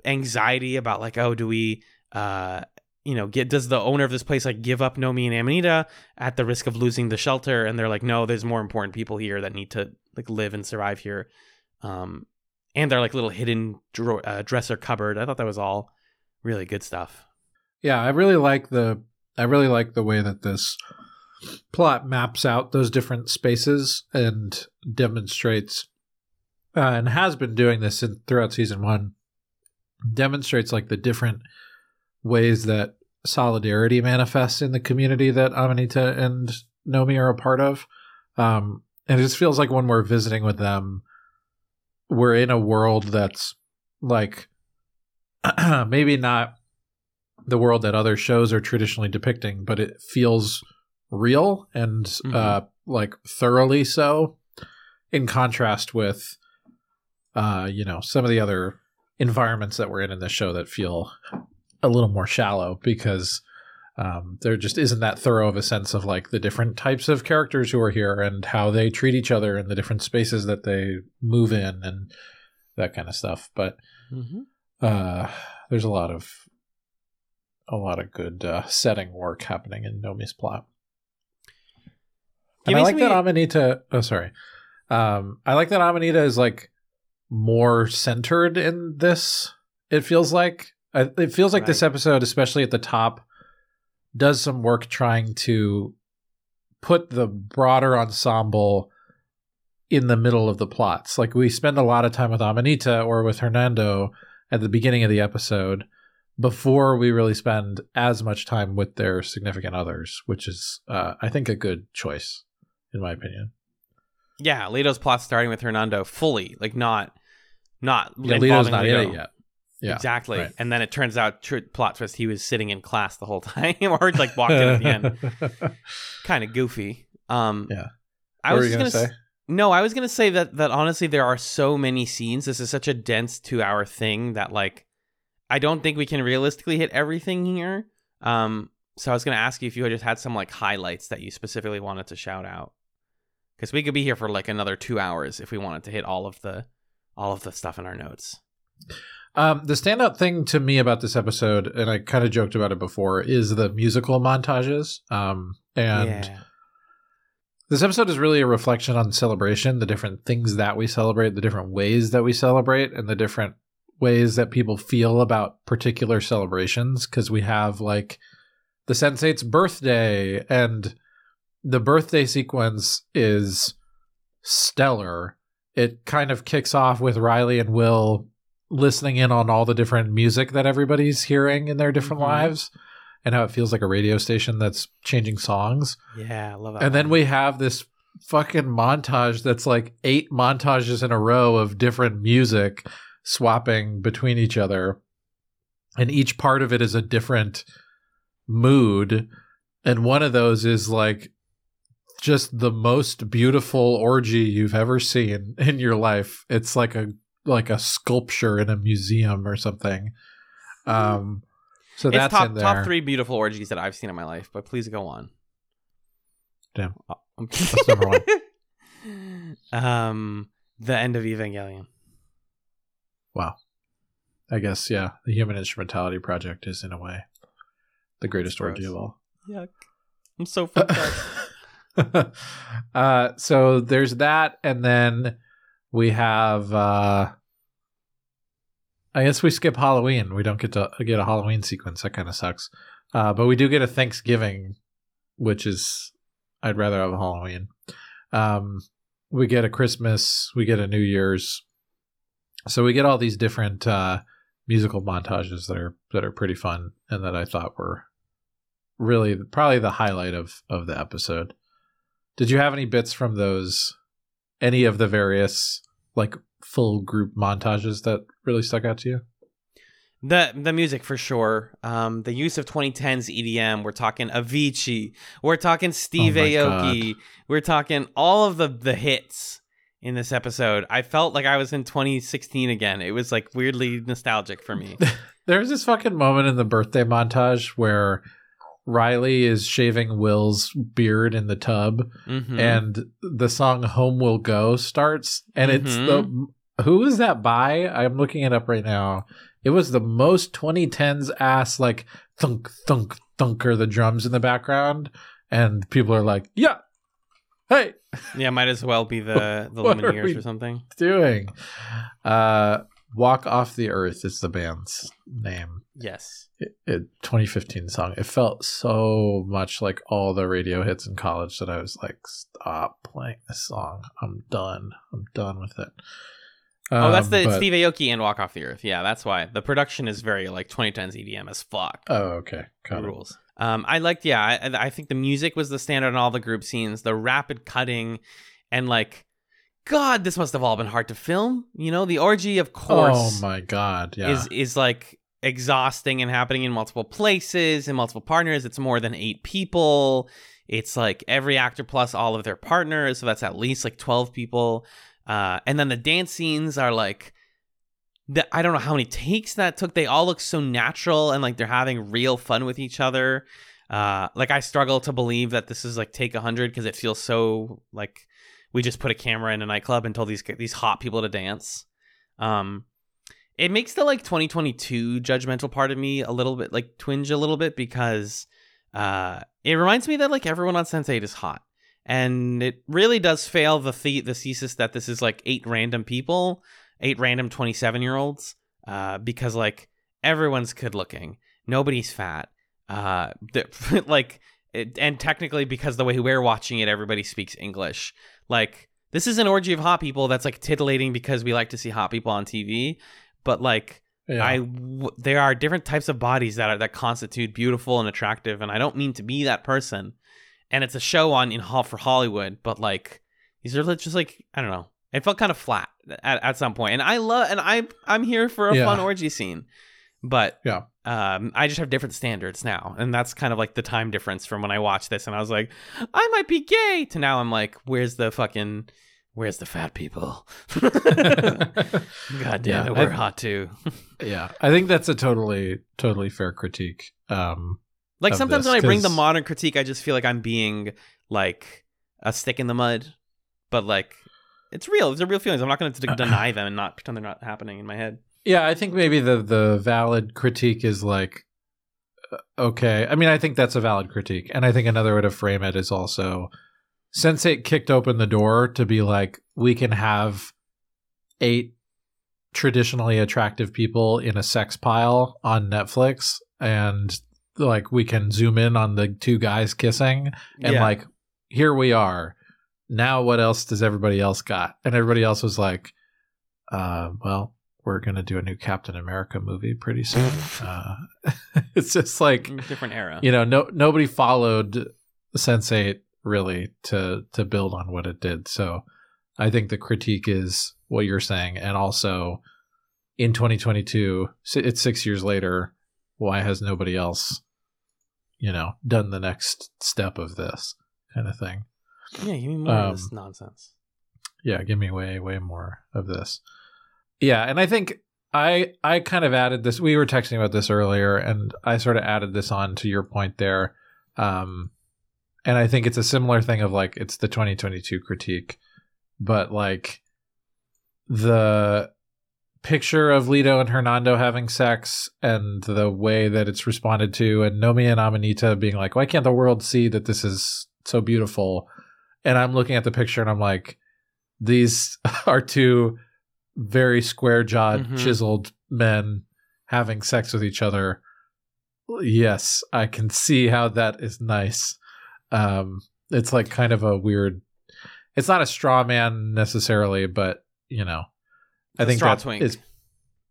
anxiety about like oh do we uh you know get does the owner of this place like give up Nomi and Amanita at the risk of losing the shelter? And they're like no there's more important people here that need to like live and survive here. Um and they're like little hidden uh, dresser cupboard. I thought that was all really good stuff. Yeah, I really like the I really like the way that this plot maps out those different spaces and demonstrates uh, and has been doing this in, throughout season 1 demonstrates like the different ways that solidarity manifests in the community that Amanita and Nomi are a part of. Um, and it just feels like when we're visiting with them, we're in a world that's like maybe not the world that other shows are traditionally depicting, but it feels real and Mhm. uh, like thoroughly so. In contrast with, uh, you know, some of the other environments that we're in in this show that feel a little more shallow because um, there just isn't that thorough of a sense of like the different types of characters who are here and how they treat each other and the different spaces that they move in and that kind of stuff. But mm-hmm. uh, there's a lot of a lot of good uh, setting work happening in Nomi's plot. And I like that Amanita. Oh, sorry. Um, I like that Amanita is like more centered in this. It feels like I- it feels like this episode, especially at the top, does some work trying to put the broader ensemble in the middle of the plots. Like we spend a lot of time with Amanita or with Hernando at the beginning of the episode before we really spend as much time with their significant others, which is, uh, I think, a good choice, in my opinion. yeah Lito's plot starting with Hernando fully like not not Yeah, Lito's not in it yet. Yeah, exactly. right. And then it turns out, tr- plot twist, he was sitting in class the whole time, or like walked in at the end. Kind of goofy. Um, Yeah. I what was gonna gonna say? s- no, I was gonna say that that honestly, there are so many scenes. This is such a dense two-hour thing that like, I don't think we can realistically hit everything here. Um, so I was gonna ask you if you had just had some like highlights that you specifically wanted to shout out, because we could be here for like another two hours if we wanted to hit all of the all of the stuff in our notes. Um, the standout thing to me about this episode, and I kind of joked about it before, is the musical montages. Um, and yeah. this episode is really a reflection on celebration, the different things that we celebrate, the different ways that we celebrate, and the different ways that people feel about particular celebrations. Because we have like the sensate's birthday, and the birthday sequence is stellar. It kind of kicks off with Riley and Will listening in on all the different music that everybody's hearing in their different Mhm. lives and how it feels like a radio station that's changing songs. Yeah, I love that. And then we have this fucking montage that's like eight montages in a row of different music swapping between each other. And each part of it is a different mood. And one of those is like just the most beautiful orgy you've ever seen in your life. It's like a like a sculpture in a museum or something. Um, so it's that's top in there. top three beautiful orgies that I've seen in my life. But please go on. Damn. I'm- That's number one. um, the end of Evangelion. Wow. I guess yeah, the Human Instrumentality Project is in a way the greatest orgy of all. Yuck. I'm so fucked up. uh, so there's that, and then we have. Uh, I guess we skip Halloween. We don't get to get a Halloween sequence. That kind of sucks. Uh, but we do get a Thanksgiving, which is I'd rather have a Halloween. Um, we get a Christmas. We get a New Year's. So we get all these different uh, musical montages that are that are pretty fun and that I thought were really probably the highlight of of the episode. Did you have any bits from those any of the various like full group montages that really stuck out to you? The the music for sure. Um, the use of 2010s EDM. We're talking Avicii. We're talking Steve Oh Aoki. We're talking all of the the hits in this episode. I felt like I was in 2016 again. It was like weirdly nostalgic for me. There's this fucking moment in the birthday montage where Riley is shaving Will's beard in the tub Mhm. and the song Home We'll Go starts and it's the who is that by? I'm looking it up right now. It was the most 2010s ass like thunk thunk thunker the drums in the background and people are like, "Yeah. Hey, yeah, might as well be the the Lumineers or something. doing?" Uh Walk Off the Earth is the band's name. Yes. It, it 2015 song. It felt so much like all the radio hits in college that I was like, "Stop playing this song. I'm done. I'm done with it." Oh, that's Um, the but- Steve Aoki and Walk Off the Earth. Yeah, that's why the production is very like 2010s EDM as fuck. Oh, okay. Got it. rules. Um, I liked, yeah, I, I think the music was the standard in all the group scenes, the rapid cutting, and like, God, this must have all been hard to film. You know, the orgy, of course. Oh my god, yeah. is is like exhausting and happening in multiple places and multiple partners. It's more than eight people. It's like every actor plus all of their partners, so that's at least like twelve people. Uh, and then the dance scenes are like the, I don't know how many takes that took. They all look so natural and like they're having real fun with each other. Uh, like I struggle to believe that this is like take a hundred because it feels so like we just put a camera in a nightclub and told these these hot people to dance. Um, it makes the like 2022 judgmental part of me a little bit like twinge a little bit because uh, it reminds me that like everyone on Sense8 is hot, and it really does fail the the, the thesis that this is like eight random people eight random 27 year olds uh, because like everyone's good looking nobody's fat uh, like it, and technically because the way we're watching it everybody speaks english like this is an orgy of hot people that's like titillating because we like to see hot people on tv but like Yeah. I w- there are different types of bodies that are that constitute beautiful and attractive, and I don't mean to be that person. And it's a show on in hall for Hollywood, but like these are just like I don't know. It felt kind of flat at, at some point, and I love and I I'm here for a Yeah. fun orgy scene, but Yeah. um, I just have different standards now, and that's kind of like the time difference from when I watched this, and I was like, I might be gay, to now I'm like, where's the fucking Where's the fat people? God damn Yeah, it, we're I- hot too. yeah. I think that's a totally, totally fair critique. Um, Like sometimes this, when I bring the modern critique, I just feel like I'm being like a stick in the mud. But like, it's real. These are real feelings. I'm not going to deny them and not pretend they're not happening in my head. yeah, I think maybe the the valid critique is like, uh, okay. I mean, I think that's a valid critique, and I think another way to frame it is also, since it kicked open the door to be like, we can have eight traditionally attractive people in a sex pile on Netflix, and like we can zoom in on the two guys kissing, and Yeah. like here we are. Now what else does everybody else got? And everybody else was like uh well we're gonna do a new captain america movie pretty soon. Uh it's just like different era. you know no nobody followed Sense8 really to to build on what it did. So i think the critique is what you're saying. And also in 2022 it's six years later why has nobody else you know done the next step of this kind of thing Yeah, give me more Um, of this nonsense. yeah give me way way more of this Yeah, and I think I I kind of added this. We were texting about this earlier, and I sort of added this on to your point there. Um, and I think it's a similar thing of like it's the 2022 critique, but like the picture of Lito and Hernando having sex and the way that it's responded to, and Nomi and Amanita being like, "Why can't the world see that this is so beautiful?" And I'm looking at the picture and I'm like, these are two very square jawed, Mhm. chiseled men having sex with each other. Yes, I can see how that is nice. Um, it's like kind of a weird. It's not a straw man necessarily, but you know, I think straw twink. is-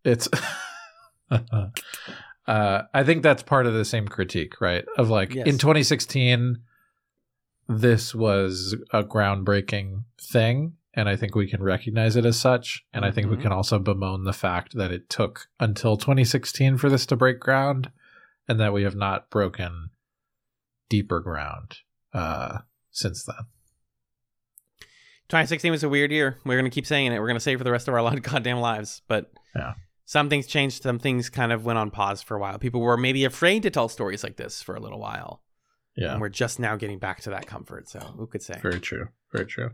it's. uh, I think that's part of the same critique, right? Of like Yes. in 2016, this was a groundbreaking thing, and I think we can recognize it as such. And I think we Mhm. can also bemoan the fact that it took until 2016 for this to break ground, and that we have not broken deeper ground uh, since then. 2016 was a weird year. We're gonna keep saying it. We're gonna say it for the rest of our goddamn lives. But Yeah. some things changed. Some things kind of went on pause for a while. People were maybe afraid to tell stories like this for a little while. Yeah, And we're just now getting back to that comfort. So who could say? very true. Very true.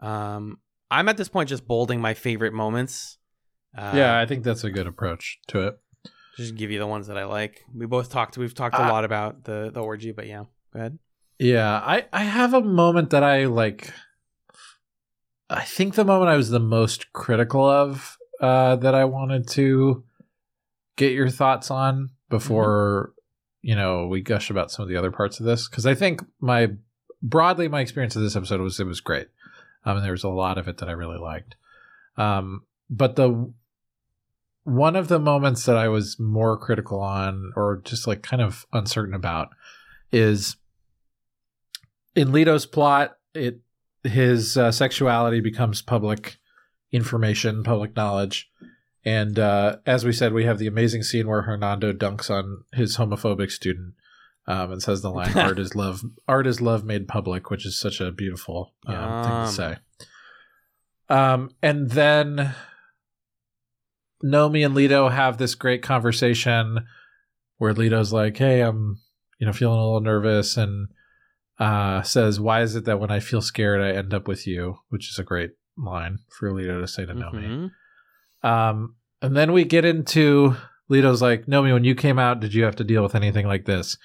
Um, I'm at this point just bolding my favorite moments. Uh, yeah, I think that's a good approach to it. just give you the ones that I like. We both talked. We've talked a Uh, lot about the the orgy, but yeah, go ahead. Yeah, I I have a moment that I like. I think the moment I was the most critical of uh, that I wanted to get your thoughts on before you know we gush about some of the other parts of this because I think my broadly my experience of this episode was it was great. Um, and there was a lot of it that I really liked. Um, but the one of the moments that I was more critical on, or just like kind of uncertain about, is in Lito's plot. It his uh, sexuality becomes public information, public knowledge, and uh, as we said, we have the amazing scene where Hernando dunks on his homophobic student. Um, and says the line "Art is love, art is love made public," which is such a beautiful um, thing to say. Um, and then Nomi and Lito have this great conversation where Lito's like, "Hey, I'm, you know, feeling a little nervous," and uh, says, "Why is it that when I feel scared, I end up with you?" Which is a great line for Lito to say to Nomi. Mhm. Um, and then we get into Lito's like, Nomi, when you came out, did you have to deal with anything like this?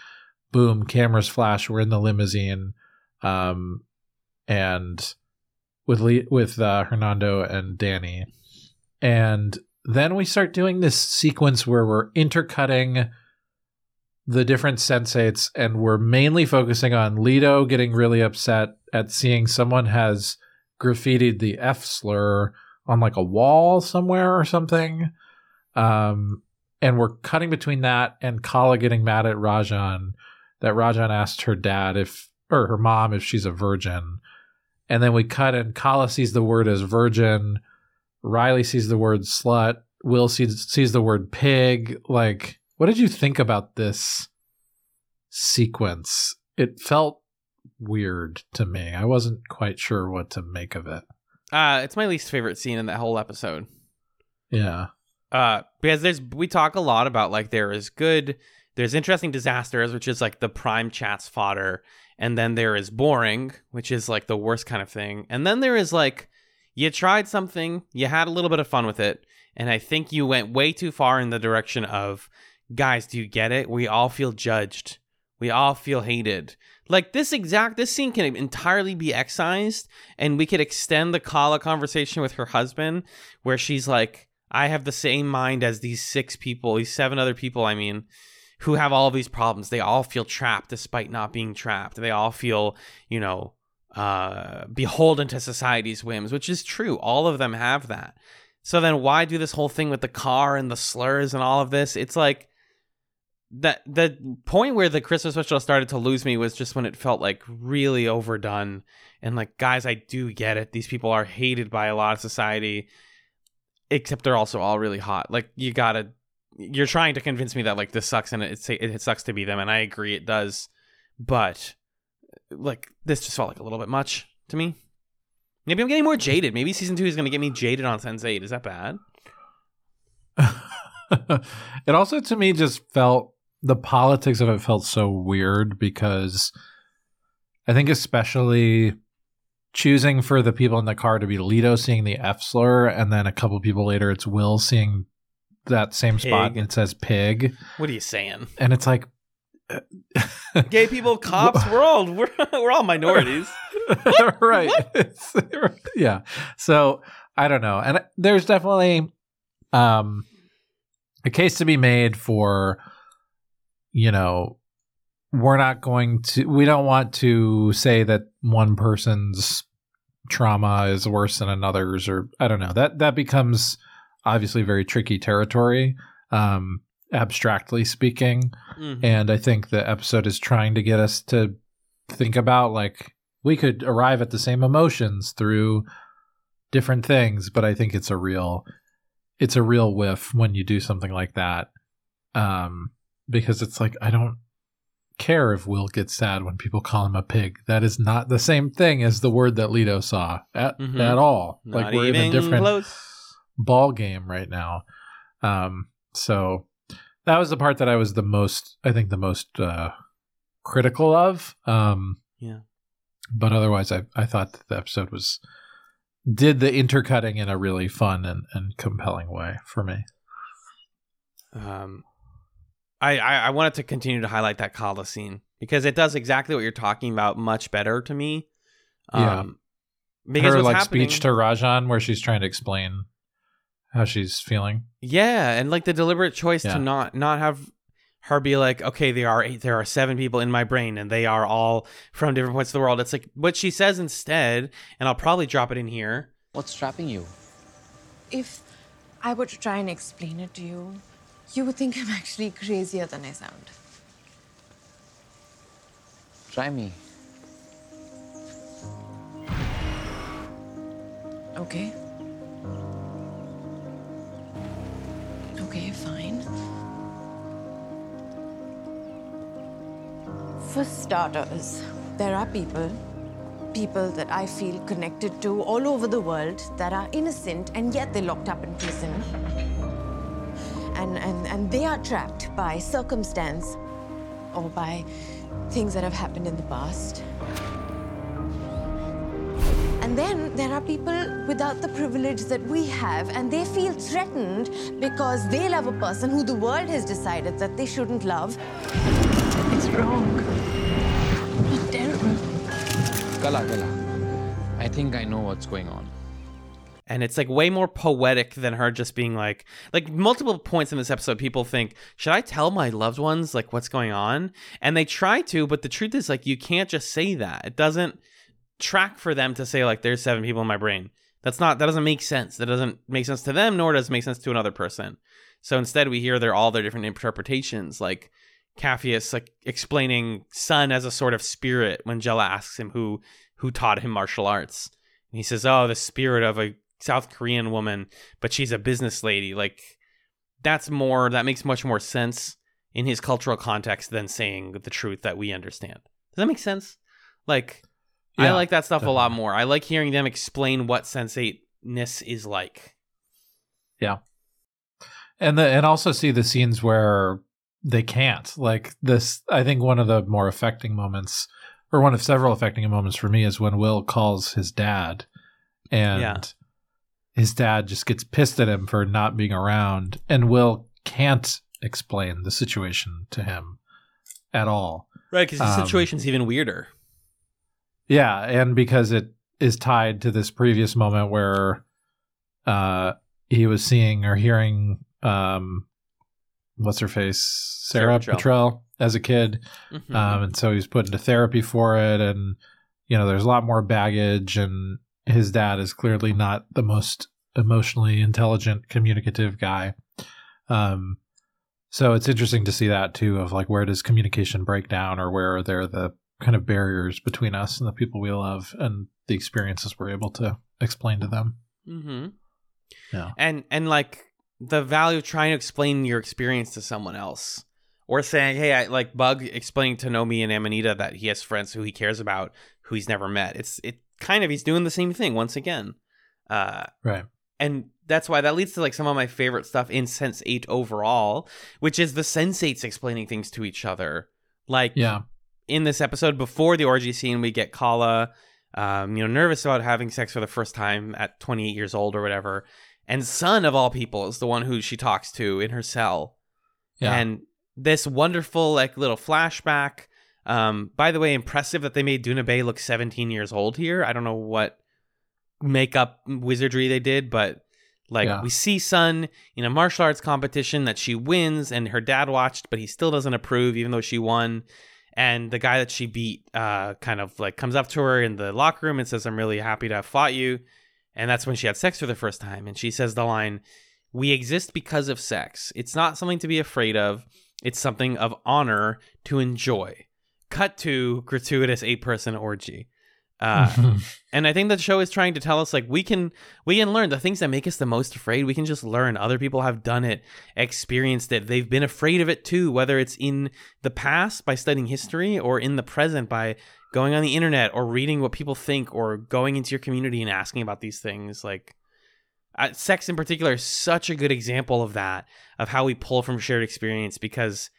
Boom, cameras flash. We're in the limousine, um, and with Le- with uh, Hernando and Danny, and then we start doing this sequence where we're intercutting the different sensates, and we're mainly focusing on Lito getting really upset at seeing someone has graffitied the F slur on like a wall somewhere or something. Um, and we're cutting between that and Kala getting mad at Rajan that Rajan asked her dad if or her mom if she's a virgin. And then we cut and Kala sees the word as virgin. Riley sees the word slut. Will sees sees the word pig. Like, what did you think about this sequence? It felt weird to me. I wasn't quite sure what to make of it. Uh, it's my least favorite scene in that whole episode. Yeah. uh because there's we talk a lot about like there is good there's interesting disasters which is like the prime chats fodder and then there is boring which is like the worst kind of thing and then there is like you tried something you had a little bit of fun with it and i think you went way too far in the direction of guys do you get it we all feel judged we all feel hated like this exact this scene can entirely be excised and we could extend the kala conversation with her husband where she's like I have the same mind as these six people, these seven other people, I mean, who have all these problems. They all feel trapped despite not being trapped. They all feel, you know, uh, beholden to society's whims, which is true. All of them have that. So then why do this whole thing with the car and the slurs and all of this? It's like that the point where the Christmas special started to lose me was just when it felt like really overdone and like guys, I do get it. These people are hated by a lot of society except they're also all really hot. Like you gotta, you're trying to convince me that like this sucks and it it sucks to be them, and I agree it does, but like this just felt like a little bit much to me. Maybe I'm getting more jaded. Maybe season two is going to get me jaded on Sense8. Is that bad? it also to me just felt the politics of it felt so weird because I think especially choosing for the people in the car to be Lito seeing the F slur and then a couple people later it's Will seeing that same spot and it says pig. What are you saying? and it's like Gay people, cops, we're all we're, we're all minorities. right. Yeah. So i don't know. And there's definitely um a case to be made for you know we're not going to we don't want to say that one person's trauma is worse than another's or i don't know that that becomes obviously very tricky territory um abstractly speaking Mhm. and I think the episode is trying to get us to think about like we could arrive at the same emotions through different things, but I think it's a real it's a real whiff when you do something like that. Um because it's like I don't care if Will gets sad when people call him a pig. That is not the same thing as the word that Lito saw at Mhm. at all. Not like we're in a different close. ball game right now. Um, so that was the part that I was the most, I think, the most uh, critical of. Um, Yeah. But otherwise, I I thought that the episode was did the intercutting in a really fun and, and compelling way for me. Um, I, I I wanted to continue to highlight that Kala scene because it does exactly what you're talking about much better to me. Yeah. Um, because Her what's like happening- speech to Rajan, where she's trying to explain how she's feeling. Yeah, and like the deliberate choice Yeah. to not not have her be like, okay, there are eight, there are seven people in my brain, and they are all from different points of the world. It's like what she says instead, and I'll probably drop it in here. What's trapping you? If I were to try and explain it to you, you would think I'm actually crazier than I sound. Try me. Okay. Okay, fine. For starters, there are people, people that I feel connected to all over the world that are innocent and yet they're locked up in prison. And, and, and they are trapped by circumstance or by things that have happened in the past. And then there are people without the privilege that we have, and they feel threatened because they love a person who the world has decided that they shouldn't love. It's wrong. It's terrible. Kala, Kala. I think I know what's going on. And it's like way more poetic than her just being like like multiple points in this episode people think should i tell my loved ones like what's going on? And they try to but the truth is like you can't just say that. It doesn't track for them to say like there's seven people in my brain. That's not that doesn't make sense. That doesn't make sense to them nor does it make sense to another person. So instead we hear their all their different interpretations like Capheus like explaining sun as a sort of spirit when Jela asks him who who taught him martial arts. And he says oh the spirit of a South Korean woman, but she's a business lady. Like that's more that makes much more sense in his cultural context than saying the truth that we understand. Does that make sense? Like I like that stuff a lot more. I like hearing them explain what sensate-ness is like. Yeah. And the and also see the scenes where they can't like this i think one of the more affecting moments or one of several affecting moments for me is when will calls his dad and Yeah. His dad just gets pissed at him for not being around and will can't explain the situation to him at all Right, because the Um, situation's even weirder. yeah, and because it is tied to this previous moment where uh he was seeing or hearing um what's her face Sarah, Sara Patrell as a kid Mhm. um and so he's put into therapy for it and you know there's a lot more baggage and his dad is clearly not the most emotionally intelligent communicative guy um so it's interesting to see that too of like where does communication break down or where are there the kind of barriers between us and the people we love and the experiences we're able to explain to them Mm-hmm. Yeah. And and like the value of trying to explain your experience to someone else. Or saying, hey, I like Bug explaining to Nomi and Amanita that he has friends who he cares about who he's never met. It's it kind of he's doing the same thing once again. Uh, Right. and that's why that leads to like some of my favorite stuff in Sense8 overall, which is the Sensates explaining things to each other. Like Yeah. in this episode before the orgy scene, we get Kala, um, you know, nervous about having sex for the first time at 28 years old or whatever, and Sun of all people is the one who she talks to in her cell, Yeah. and this wonderful like little flashback. Um, by the way, impressive that they made Doona Bae look 17 years old here. I don't know what makeup wizardry they did, but like Yeah. we see Sun in a martial arts competition that she wins, and her dad watched, but he still doesn't approve, even though she won. And the guy that she beat, uh, kind of like comes up to her in the locker room and says, "I'm really happy to have fought you." And that's when she had sex for the first time, and she says the line, "We exist because of sex. It's not something to be afraid of. It's something of honor to enjoy." Cut to gratuitous eight-person orgy. Uh, and I think that show is trying to tell us like we can we can learn the things that make us the most afraid. We can just learn. Other people have done it, experienced it. They've been afraid of it too, whether it's in the past by studying history or in the present by going on the internet or reading what people think or going into your community and asking about these things. Like uh, sex in particular is such a good example of that of how we pull from shared experience because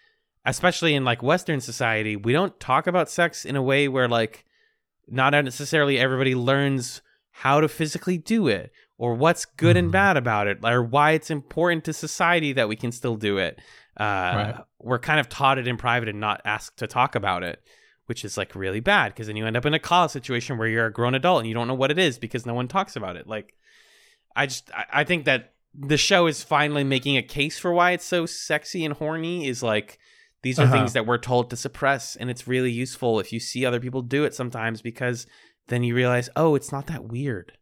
especially in like western society, we don't talk about sex in a way where like not necessarily everybody learns how to physically do it or what's good and Mhm. bad about it or why it's important to society that we can still do it uh, Right. we're kind of taught it in private and not asked to talk about it which is like really bad because then you end up in a college situation where you're a grown adult and you don't know what it is because no one talks about it like i just i, I think that the show is finally making a case for why it's so sexy and horny is like these are Uh-huh. things that we're told to suppress and it's really useful if you see other people do it sometimes because then you realize oh it's not that weird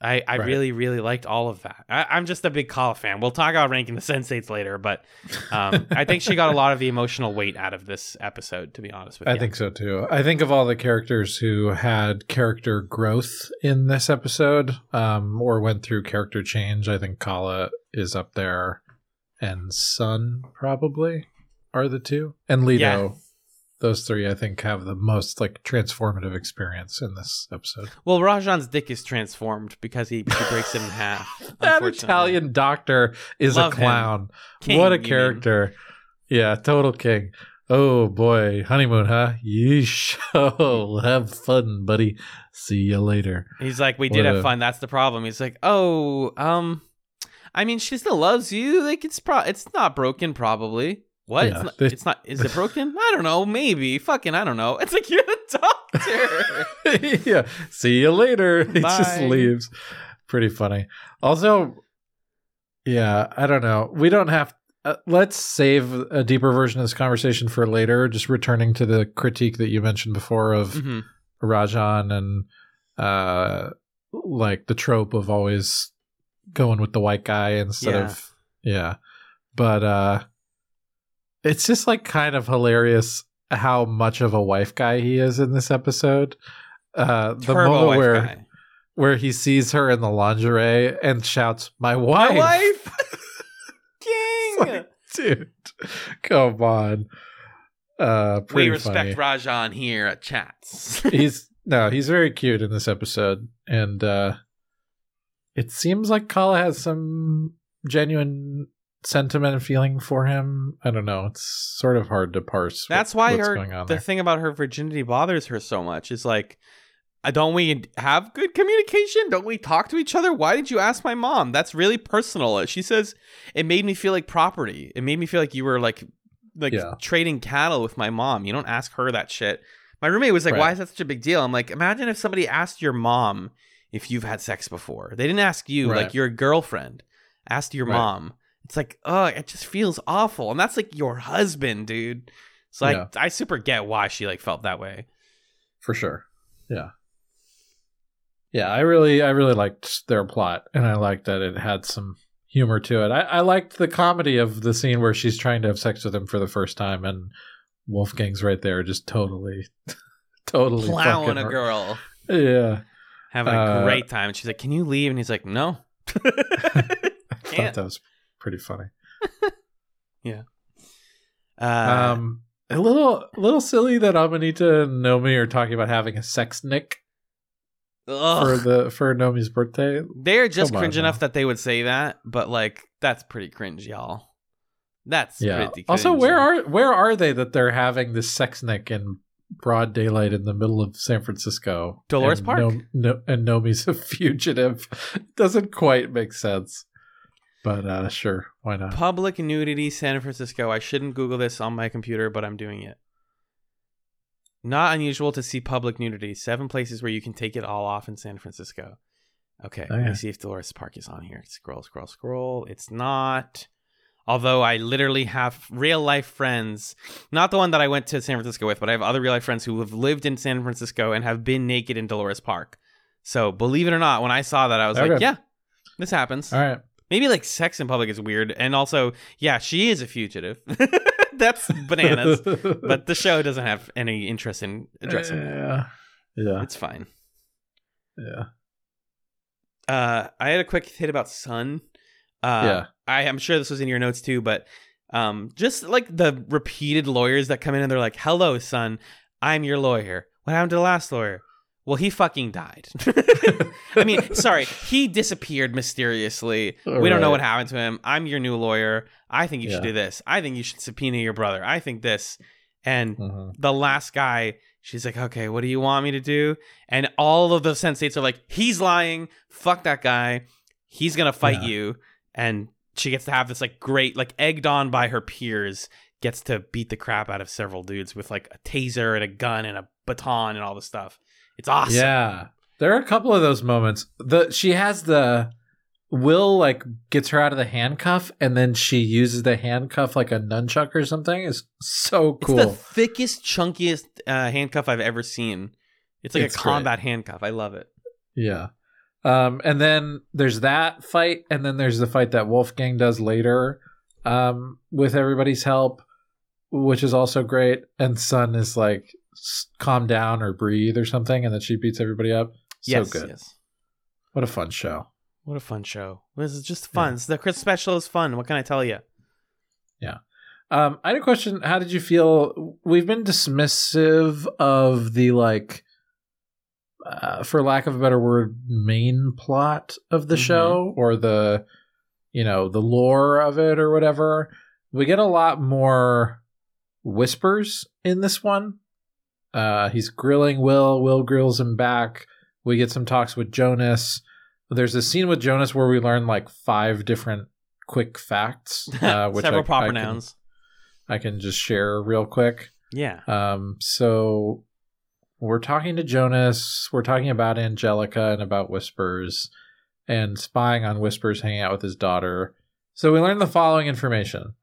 i i Right. really really liked all of that I, i'm just a big Kala fan we'll talk about ranking the sensates later but um i think she got a lot of the emotional weight out of this episode to be honest with I you I think so too. I think of all the characters who had character growth in this episode, um, or went through character change. I think Kala is up there, and Sun probably are the two, and Lito. Yeah. Those three, I think, have the most like transformative experience in this episode. well rajan's dick is transformed because he, he breaks it in half That. Italian doctor is Love a clown. King, what a character. Yeah, total king. Oh boy, honeymoon, huh? Yeesh. Oh, have fun, buddy. See you later. He's like, we did What have a- fun. That's the problem. He's like, oh, um, I mean, she still loves you. Like, it's pro, it's not broken, probably. What? Yeah, it's, not, they- it's not. Is it broken? I don't know. Maybe. Fucking, I don't know. It's like you're the doctor. yeah. See you later. He just leaves. Pretty funny. Also, yeah, I don't know. We don't have. Uh, let's save a deeper version of this conversation for later. Just returning to the critique that you mentioned before of Mhm. Rajan and uh like the trope of always going with the white guy instead Yeah. of yeah. But uh it's just like kind of hilarious how much of a wife guy he is in this episode. Uh the Turbo moment where guy. where he sees her in the lingerie and shouts, "My wife!" My wife. King. Like, dude, come on. Uh, we respect funny. Rajan here at Chats. he's no, he's very cute in this episode, and uh it seems like Kala has some genuine sentiment and feeling for him. I don't know. It's sort of hard to parse. what- That's why what's her the there. thing about her virginity bothers her so much. Is like, uh, don't we have good communication? Don't we talk to each other? Why did you ask my mom? That's really personal. She says it made me feel like property. It made me feel like you were like like Yeah. trading cattle with my mom. You don't ask her that shit. My roommate was like, Right. "Why is that such a big deal?" I'm like, imagine if somebody asked your mom if you've had sex before. They didn't ask you, Right. like your girlfriend asked your Right. mom. It's like, oh, it just feels awful, and that's like your husband, dude. So I, Yeah. I super get why she like felt that way. for sure. Yeah. Yeah, I really I really liked their plot and I liked that it had some humor to it. I, I liked the comedy of the scene where she's trying to have sex with him for the first time and Wolfgang's right there just totally totally Plowing a her. girl, Yeah. having a Uh, great time. And She's like, "Can you leave?" And he's like, "No." I thought that was pretty funny. Uh, um a little a little silly that Amanita and Nomi are talking about having a sex nick for the for Nomi's birthday. They're just Come cringe now. enough that they would say that, but like that's pretty cringe, y'all. That's Yeah. Also, where are where are they that they're having this sex nick in broad daylight in the middle of San Francisco? Dolores Park? No, no, and Nomi's a fugitive. Doesn't quite make sense. But uh sure, why not? public nudity San Francisco? I shouldn't Google this on my computer, but I'm doing it. Not unusual to see public nudity. Seven places where you can take it all off in San Francisco. Okay, let me see if Dolores Park is on here. Scroll, scroll, scroll. It's not. Although I literally have real life friends, not the one that I went to San Francisco with, but I have other real life friends who have lived in San Francisco and have been naked in Dolores Park. So believe it or not, when I saw that, I was like, yeah, this happens. All right. Maybe like sex in public is weird. And also, yeah, she is a fugitive. That's bananas. but the show doesn't have any interest in addressing that. Yeah. Yeah. It's fine. Yeah. Uh, I had a quick hit about Sun. Uh, Yeah. I am sure this was in your notes too, but um, just like the repeated lawyers that come in and they're like, "Hello, Sun, I'm your lawyer. What happened to the last lawyer? Well, he fucking died. I mean, sorry, he disappeared mysteriously. we don't know what happened to him. I'm your new lawyer. I think you should do this. I think you should subpoena your brother. I think this. And Mhm. the last guy, she's like, okay, what do you want me to do? And all of the sensates are like, he's lying. Fuck that guy. He's gonna fight Yeah. you. And she gets to have this like great, like egged on by her peers, gets to beat the crap out of several dudes with like a taser and a gun and a baton and all this stuff. It's awesome. Yeah. There are a couple of those moments. The she has the Will like gets her out of the handcuff and then she uses the handcuff like a nunchuck or something. Is so It's cool. the thickest, chunkiest uh, handcuff I've ever seen. It's like It's a great. combat handcuff. I love it. Yeah. Um, and then there's that fight, and then there's the fight that Wolfgang does later um, with everybody's help, which is also great. And Sun is like, "S- calm down or breathe or something, and then she beats everybody up. So yes, good. yes. What a fun show. What a fun show. This is just fun. The Christmas special is fun. What can I tell you? Yeah. Um, I had a question. How did you feel? We've been dismissive of the like, uh, for lack of a better word, main plot of the Mhm. show or the, you know, the lore of it or whatever. We get a lot more whispers in this one. Uh, he's grilling Will. Will grills him back. We get some talks with Jonas. There's a scene with Jonas where we learn like five different quick facts, uh, which Several I- proper I can- nouns. I can just share real quick. Yeah. Um, so we're talking to Jonas. We're talking about Angelica and about Whispers and spying on Whispers hanging out with his daughter. So we learn the following information.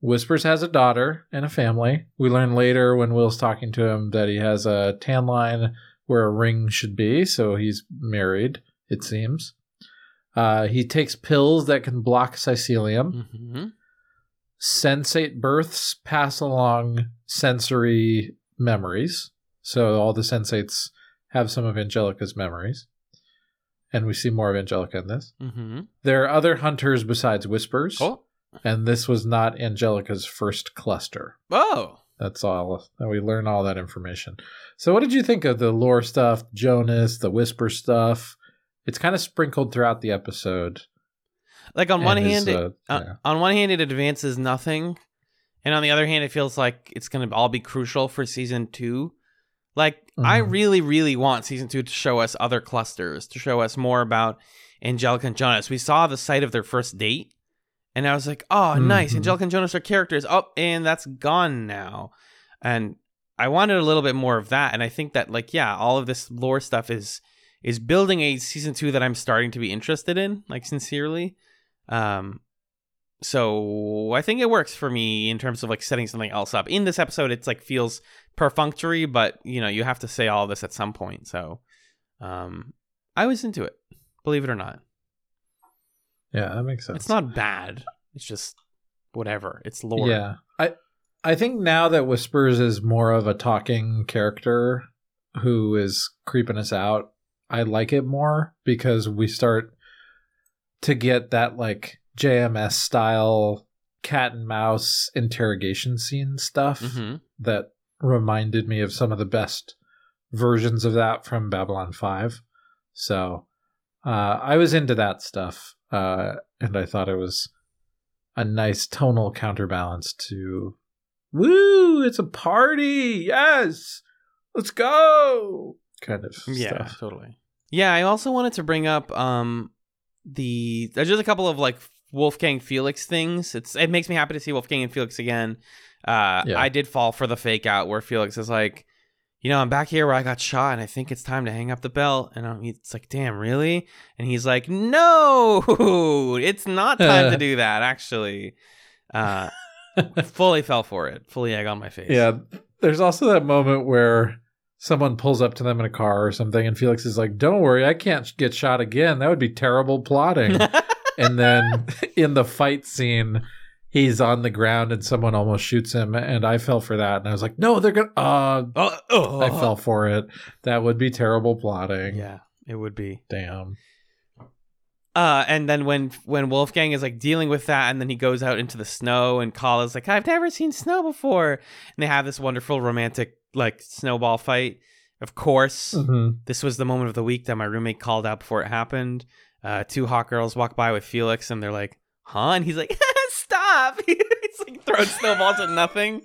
Whispers has a daughter and a family. We learn later when Will's talking to him that he has a tan line where a ring should be, so he's married, it seems. Uh, he takes pills that can block psychelium hmm sensate births pass along sensory memories. So all the sensates have some of Angelica's memories. And we see more of Angelica in this. hmm There are other hunters besides Whispers. Cool. And this was not Angelica's first cluster. Oh. That's all. We learn all that information. So what did you think of the lore stuff, Jonas, the Whisper stuff? It's kind of sprinkled throughout the episode. Like on one hand, it, uh, uh, yeah. on one hand, it advances nothing, and on the other hand, it feels like it's going to all be crucial for season two. Like I Mhm. really, really want season two to show us other clusters, to show us more about Angelica and Jonas. We saw the site of their first date, and I was like, "Oh, nice! Mhm. Angelica and Jonas are characters." Oh, and that's gone now, and I wanted a little bit more of that. And I think that, like, yeah, all of this lore stuff is is building a season two that I'm starting to be interested in, like sincerely. Um, so I think it works for me in terms of like setting something else up. In this episode, it's like feels perfunctory, but you know you have to say all this at some point. So, um, I was into it, believe it or not. Yeah, that makes sense. It's not bad. It's just whatever. It's lore. Yeah. I I think now that Whispers is more of a talking character who is creeping us out, I like it more because we start to get that like JMS style cat and mouse interrogation scene stuff hmm that reminded me of some of the best versions of that from Babylon 5. So uh, I was into that stuff, uh, and I thought it was a nice tonal counterbalance to "Woo! It's a party! Yes, let's go!" kind of Yeah, stuff. totally. Yeah, I also wanted to bring up um the there's just a couple of like Wolfgang Felix things. It's it makes me happy to see Wolfgang and Felix again. Uh Yeah. I did fall for the fake out where Felix is like, you know, I'm back here where I got shot and I think it's time to hang up the belt. And I'm, it's like, damn, really? And he's like, no, it's not time to do that, actually. Uh, fully fell for it. Fully egg on my face. Yeah, there's also that moment where someone pulls up to them in a car or something, and Felix is like, "Don't worry, I can't get shot again. That would be terrible plotting." and then in the fight scene, he's on the ground and someone almost shoots him, and I fell for that, and I was like, "No, they're gonna." Uh, Oh, oh. I fell for it. That would be terrible plotting. Yeah, it would be. Damn. Uh, and then when when Wolfgang is like dealing with that, and then he goes out into the snow, and Kala's like, "I've never seen snow before," and they have this wonderful romantic like snowball fight. Of course, Mhm. this was the moment of the week that my roommate called out before it happened. Uh, two hot girls walk by with Felix, and they're like, "Huh?" And he's like, "Stop!" he's like throwing snowballs at nothing.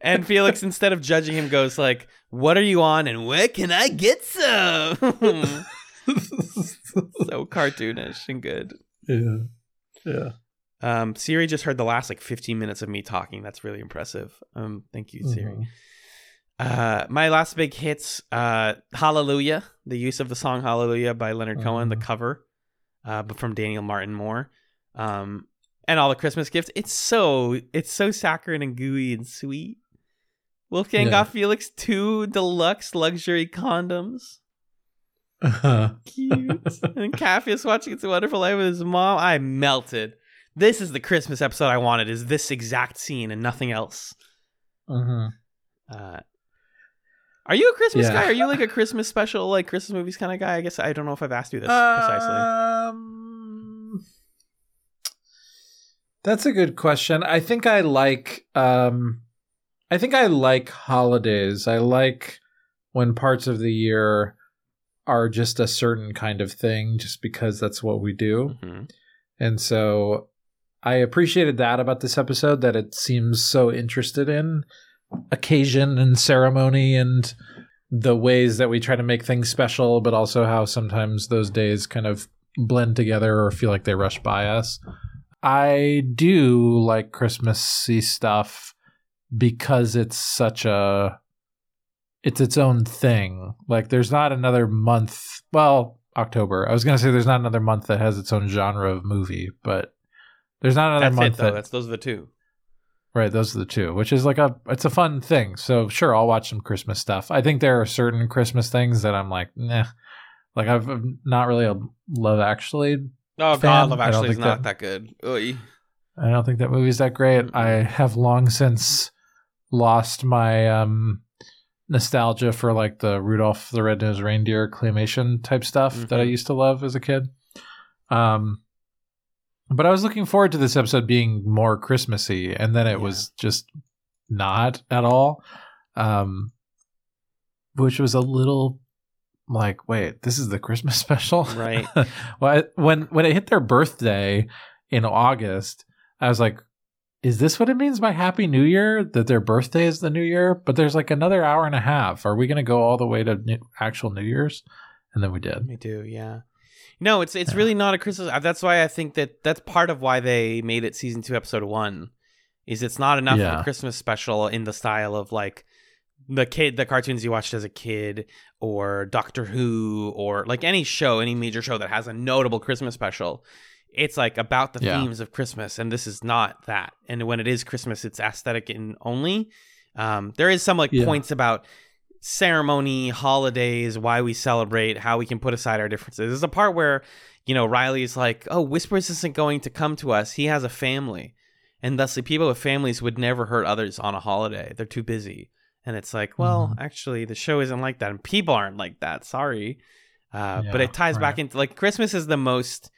And Felix, instead of judging him, goes like, "What are you on? And where can I get some?" so cartoonish and good. yeah. Yeah. Um, Siri just heard the last like 15 minutes of me talking. That's really impressive. Um, thank you, Siri. Mhm. Uh, my last big hits, uh, Hallelujah, the use of the song Hallelujah by Leonard Cohen, the Mhm. cover, uh, but from Daniel Martin Moore. Um, and all the Christmas gifts. It's so, it's so saccharine and gooey and sweet. Wolfgang Yeah. got Felix two deluxe luxury condoms. Uh-huh. Cute. and Capheus watching It's a Wonderful Life with his mom. I melted. This is the Christmas episode I wanted. Is this exact scene and nothing else? Mhm. Uh, are you a Christmas Yeah. guy? Are you like a Christmas special, like Christmas movies kind of guy? I guess I don't know if I've asked you this precisely. Um, that's a good question. I think I like um I think I like holidays. I like when parts of the year are just a certain kind of thing just because that's what we do. Mhm. And so I appreciated that about this episode that it seems so interested in occasion and ceremony and the ways that we try to make things special, but also how sometimes those days kind of blend together or feel like they rush by us. I do like Christmassy stuff because it's such a it's its own thing. Like there's not another month, well, October. I was going to say there's not another month that has its own genre of movie, but there's not another That's month it though. that That's those are the two. Right, those are the two, which is like a it's a fun thing. So sure, I'll watch some Christmas stuff. I think there are certain Christmas things that I'm like, nah. Like I've I'm not really a Love Actually. Oh Fan? God, Love Actually is not that- that, good. Oy. I don't think that movie's that great. I have long since lost my um nostalgia for like the Rudolph the Red-Nosed Reindeer claymation type stuff that I Mhm. used to love as a kid. Um but I was looking forward to this episode being more Christmassy and then it Yeah. was just not at all. Um which was a little like, wait, this is the Christmas special? Right. when when it hit their birthday in August, I was like, is this what it means by Happy New Year? That their birthday is the New Year? But there's like another hour and a half. Are we going to go all the way to new, actual New Year's? And then we did. We do, yeah. No, it's it's Yeah. really not a Christmas. uh, That's why I think that that's part of why they made it season two, episode one. Is it's not enough of a Christmas special in the style of like the kid, the cartoons you watched as a kid, or Doctor Who, or like any show, any major show that has a notable Christmas special. It's like about the Yeah. themes of Christmas, and this is not that. And when it is Christmas, it's aesthetic and only. Um, there is some like Yeah. points about ceremony, holidays, why we celebrate, how we can put aside our differences. There's a part where, you know, Riley's like, "Oh, Whispers isn't going to come to us. He has a family." And thusly people with families would never hurt others on a holiday. They're too busy. And it's like, well, Mhm. actually the show isn't like that and people aren't like that. Sorry. Uh, but it ties back into like Christmas is the most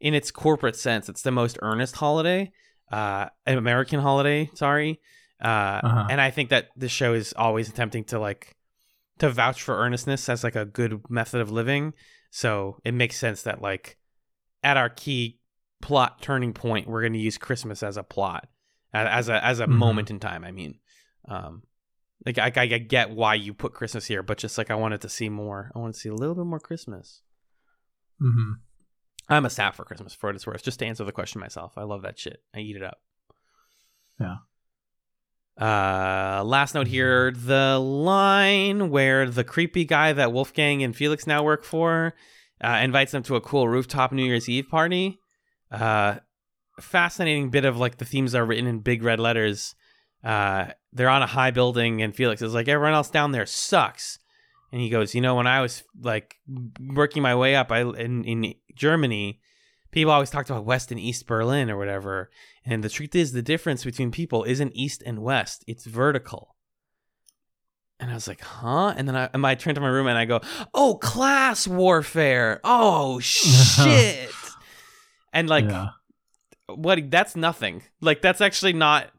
in its corporate sense, it's the most earnest holiday, uh, an American holiday, sorry. Uh, Uh-huh. and I think that the show is always attempting to like to vouch for earnestness as like a good method of living. So it makes sense that like at our key plot turning point, we're going to use Christmas as a plot, as a as a Mhm. moment in time. I mean, um, like I, I I get why you put Christmas here, but just like I wanted to see more. I want to see a little bit more Christmas. hmm I'm a sap for Christmas for what it's worth. Just to answer the question myself, I love that shit. I eat it up. Yeah. Uh, last note here: the line where the creepy guy that Wolfgang and Felix now work for uh, invites them to a cool rooftop New Year's Eve party. Uh, fascinating bit of like the themes are written in big red letters. Uh, they're on a high building, and Felix is like, "Everyone else down there sucks." And he goes, "You know, when I was like working my way up, I in in Germany." People always talked about West and East Berlin or whatever. And the truth is, the difference between people isn't East and West, it's vertical. And I was like, huh? And then I, and I turned to my room and I go, oh, class warfare. Oh, shit. and like, yeah. what? That's nothing. Like, that's actually not,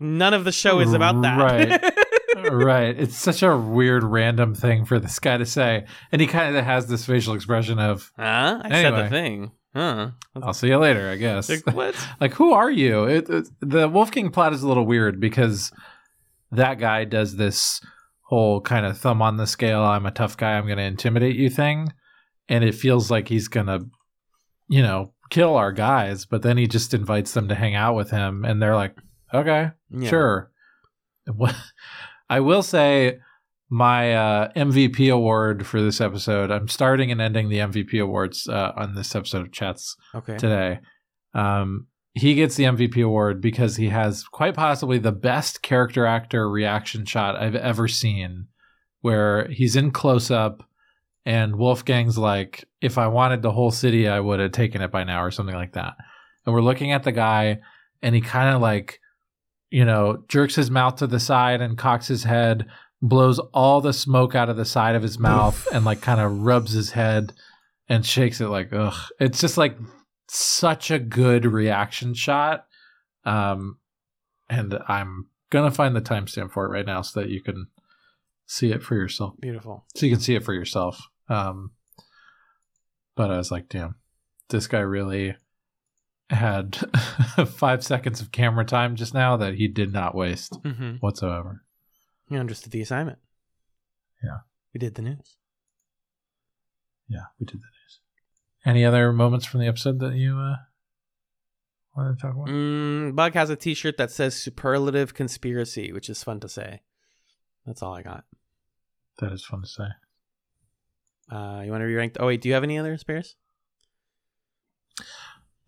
none of the show is about that. Right. right. It's such a weird, random thing for this guy to say, and he kind of has this facial expression of huh? I said the thing. Huh? "I'll see you later," I guess. Like, what? like who are you it, it- the wolfgang plot is a little weird because that guy does this whole kind of thumb on the scale i'm a tough guy i'm going to intimidate you thing and it feels like he's going to you know kill our guys but then he just invites them to hang out with him and they're like okay Yeah. sure i will say my uh, mvp award for this episode i'm starting and ending the mvp awards uh, on this episode of chats Okay. today. Um, he gets the MVP award because he has quite possibly the best character actor reaction shot I've ever seen, where he's in close up and Wolfgang's like, if I wanted the whole city, I would have taken it by now, or something like that. And we're looking at the guy, and he kind of like, you know, jerks his mouth to the side and cocks his head, blows all the smoke out of the side of his mouth, and like kind of rubs his head and shakes it like, ugh. It's just like such a good reaction shot. Um, and I'm gonna find the timestamp for it right now so that you can see it for yourself. Beautiful. So you can see it for yourself. Um, but I was like, damn, this guy really had five seconds of camera time just now that he did not waste Mm-hmm. whatsoever. You understood the assignment. Yeah. We did the news. Yeah, we did the news. Any other moments from the episode that you uh, want to talk about? Mm, Bug has a T-shirt that says "Superlative Conspiracy," which is fun to say. That's all I got. That is fun to say. Uh, you want to re-rank? Oh wait, do you have any other spares?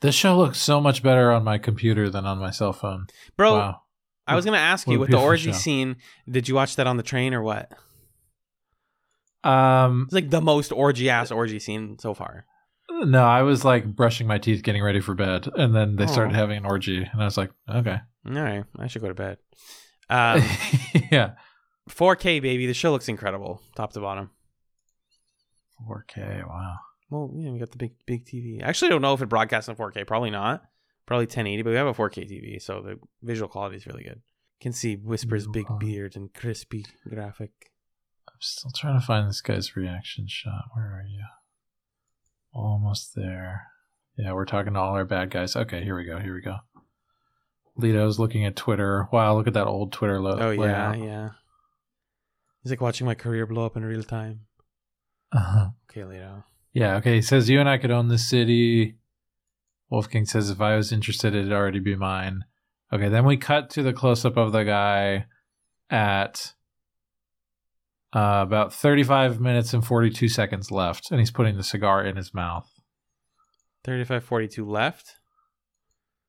This show looks so much better on my computer than on my cell phone. Bro, wow. I was gonna ask What you with the orgy show. scene. Did you watch that on the train or what? Um, It's like the most orgy ass orgy scene so far. no, I was like brushing my teeth, getting ready for bed, and then they started Oh. having an orgy, and I was like, okay, All right, I should go to bed. Um, yeah, 4K baby, the show looks incredible, top to bottom. 4K. Wow. Well, yeah, we got the big big TV. I actually don't know if it broadcasts in 4K. Probably not. Probably 1080, but we have a 4K TV, so the visual quality is really good. Can see Whisper's big beard and crispy graphic. I'm still trying to find this guy's reaction shot. Where are you? Almost there. Yeah, we're talking to all our bad guys. Okay, here we go. Here we go. Lito's looking at Twitter. Wow, look at that old Twitter lo- Oh yeah, layout. yeah. He's like watching my career blow up in real time. Uh-huh. Okay, Lito. Yeah, okay. He says, You and I could own this city. Wolfgang says, If I was interested, it'd already be mine. Okay, then we cut to the close up of the guy at uh, about 35 minutes and 42 seconds left, and he's putting the cigar in his mouth. 3542 left.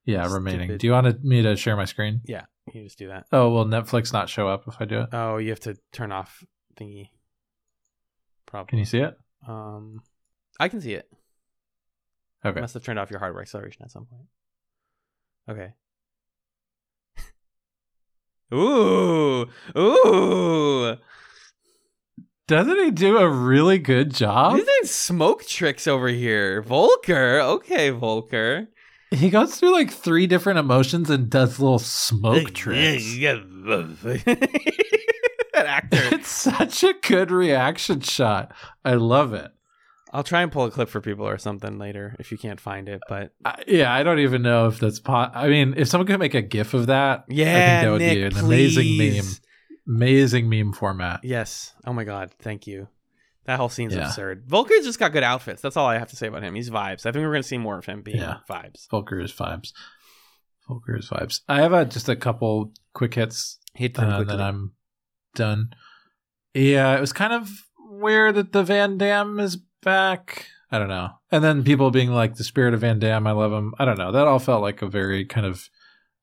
Yeah, remaining. Do you want me to share my screen? Yeah, you just do that. Oh, will Netflix not show up if I do it? Oh, you have to turn off thingy. Probably. Can you see it? Um, I can see it. Okay. Must have turned off your hardware acceleration at some point. Okay. ooh, ooh! Doesn't he do a really good job? He's doing smoke tricks over here. Volker, okay, Volker. He goes through like three different emotions and does little smoke tricks. that actor. It's such a good reaction shot. I love it. I'll try and pull a clip for people or something later if you can't find it. But I, yeah, I don't even know if that's. Po- I mean, if someone could make a GIF of that, I yeah, think that would Nick, be an amazing meme. Amazing meme format. Yes. Oh my god. Thank you. That whole scene's Yeah. absurd. Volker's just got good outfits. That's all I have to say about him. He's vibes. I think we're gonna see more of him being Yeah. vibes. Volker is vibes. Volker is vibes. I have a, just a couple quick hits Hit them uh, and quickly. then I'm done. Yeah, it was kind of weird that the Van Dam is back. I don't know. And then people being like, the spirit of Van Damn, I love him. I don't know. That all felt like a very kind of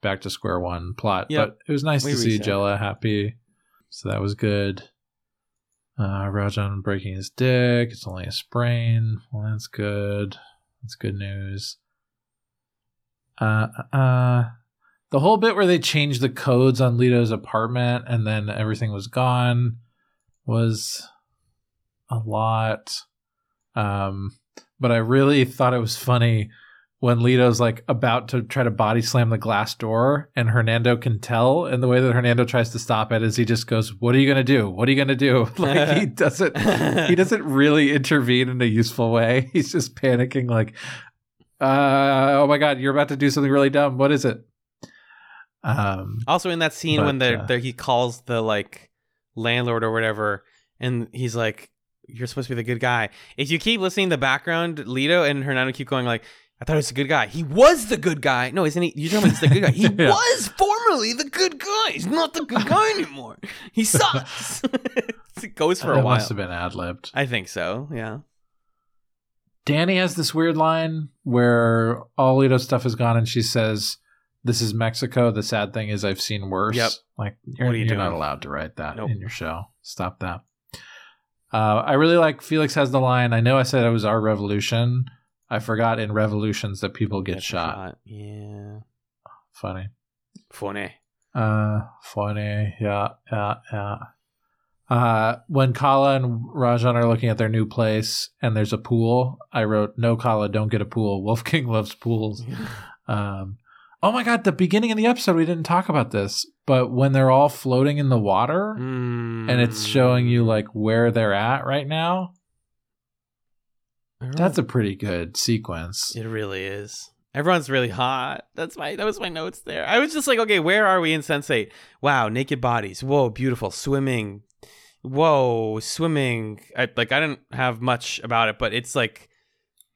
back to square one plot. Yep. But it was nice We to see reset. Jela happy. So that was good. Uh, Rajan breaking his dick. It's only a sprain. Well, that's good. That's good news. Uh, uh, uh, the whole bit where they changed the codes on Lito's apartment and then everything was gone was a lot. Um, but I really thought it was funny when Lito's like about to try to body slam the glass door and Hernando can tell. And the way that Hernando tries to stop it is he just goes, What are you going to do? What are you going to do? Like he doesn't, he doesn't really intervene in a useful way. He's just panicking, like, uh, oh my God, you're about to do something really dumb. What is it? Um, Also in that scene when But, they're, uh, they're, he calls the like landlord or whatever, and he's like, "You're supposed to be the good guy." If you keep listening to the background, Lito and Hernando keep going like, "I thought he was a good guy. He was the good guy." No, isn't he? You're telling me he's the good guy. He Yeah. was formerly the good guy. He's not the good guy anymore. He sucks. it goes for a while. must have been ad libbed. I think so. Yeah. Danny has this weird line where all Lito's stuff is gone and she says, This is Mexico. The sad thing is I've seen worse. Yep. Like you're, What are you you're not allowed to write that Nope. in your show. Stop that. Uh, I really like Felix has the line. I know I said it was our revolution. I forgot in revolutions that people get That's a shot. Yeah. Funny. Funny. Uh, funny. Yeah, yeah, yeah. Uh, when Kala and Rajan are looking at their new place and there's a pool, I wrote, "No, Kala, don't get a pool. Wolf King loves pools." Um, oh my god, the beginning of the episode we didn't talk about this, but when they're all floating in the water Mm. and it's showing you like where they're at right now, that's a pretty good sequence. It really is. Everyone's really hot. That's my that was my notes there. I was just like, okay, where are we in Sense8? Wow, naked bodies. Whoa, beautiful swimming. Whoa, swimming. I, like I didn't have much about it, but it's like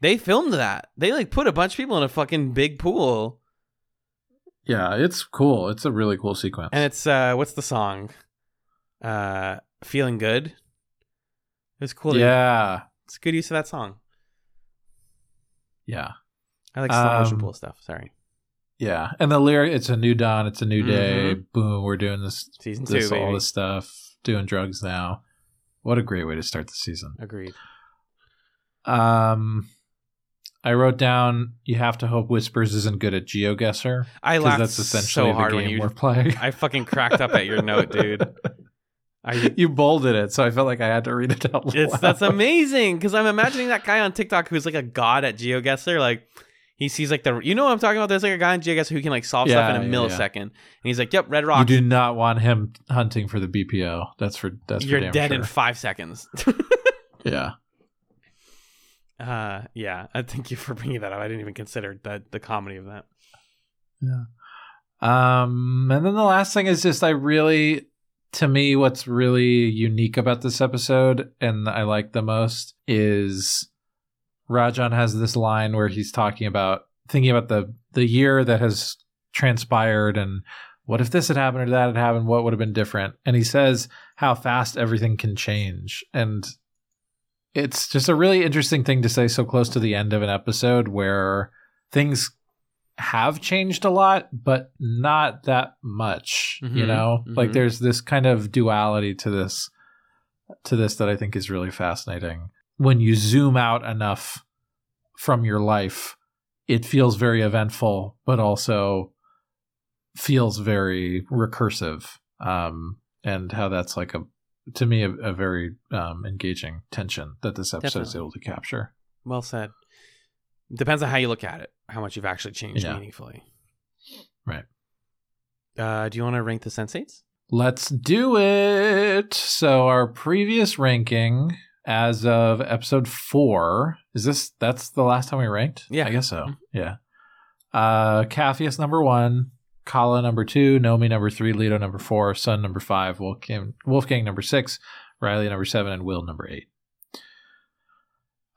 they filmed that. They like put a bunch of people in a fucking big pool, Yeah, it's cool. It's a really cool sequence. and it's uh, what's the song? Uh, feeling good. It's cool. yeah, it's good use of that song. yeah. I like slow motion Um, pool stuff. Sorry, Yeah, and the lyric "It's a new dawn, it's a new day." Mhm. Boom, we're doing this, season this two, all baby. this stuff, doing drugs now. What a great way to start the season. Agreed. Um, I wrote down you have to hope Whispers isn't good at GeoGuessr I laughed that's essentially so hard the when game you we're playing. I fucking cracked up at your note, dude. I, you bolded it, so I felt like I had to read it out loud. it's that's amazing because I'm imagining that guy on TikTok who's like a god at GeoGuessr. Like he sees like the you know what I'm talking about. There's like a guy on GeoGuessr who can like solve Yeah, stuff in a yeah, yeah. millisecond, and he's like, "Yep, red rock." You do not want him hunting for the BPO. That's for that's You're damn dead sure. in five seconds." yeah. Uh, yeah. I thank you for bringing that up. I didn't even consider that the comedy of that. Yeah. Um, and then the last thing is just I really, to me, what's really unique about this episode and I like the most is Rajan has this line where he's talking about thinking about the the year that has transpired and what if this had happened or that had happened, what would have been different? And he says how fast everything can change. And it's just a really interesting thing to say so close to the end of an episode where things have changed a lot, but not that much. You Mhm, know, like mhm. there's this kind of duality to this to this that I think is really fascinating. When you zoom out enough from your life, it feels very eventful, but also feels very recursive. Um, and how that's like a to me a, a very um, engaging tension that this episode is able to capture. Well said. Depends on how you look at it, how much you've actually changed Yeah. meaningfully. Right. Uh, do you want to rank the sensates? Let's do it. So our previous ranking as of episode four. Is this that's the last time we ranked? Yeah. I guess so. Mhm. Yeah. Uh Capheus number one, Kala number two, Nomi number three, Lito number four, Sun number five, Wolfgang Wolfgang number six, Riley number seven, and Will number eight.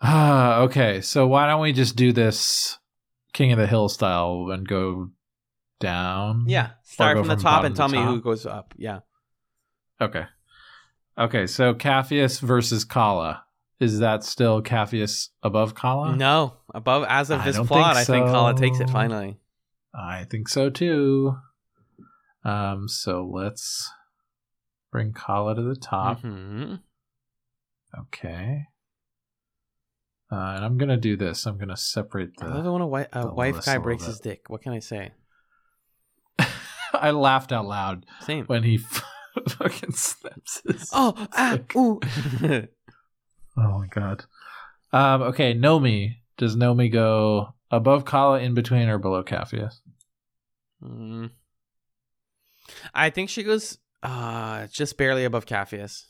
Ah, okay. So why don't we just do this King of the Hill style and go down? Yeah. Start go from the from top and to tell me top? who goes up. Yeah. Okay. Okay, so Capheus versus Kala. Is that still Capheus above Kala? No. Above as of I this plot, think I think Kala takes it finally. I think so too. Um, so let's bring Kala to the top. hmm Okay. Uh, and I'm gonna do this. I'm gonna separate I love it the. when a, wi- a wife guy breaks his dick. What can I say? I laughed out loud Same. when he fucking snaps his. Oh, ah, ooh. Oh my god. Um, okay, Nomi. Does Nomi go above Kala, in between, or below Capheus? Mm. I think she goes uh just barely above Capheus.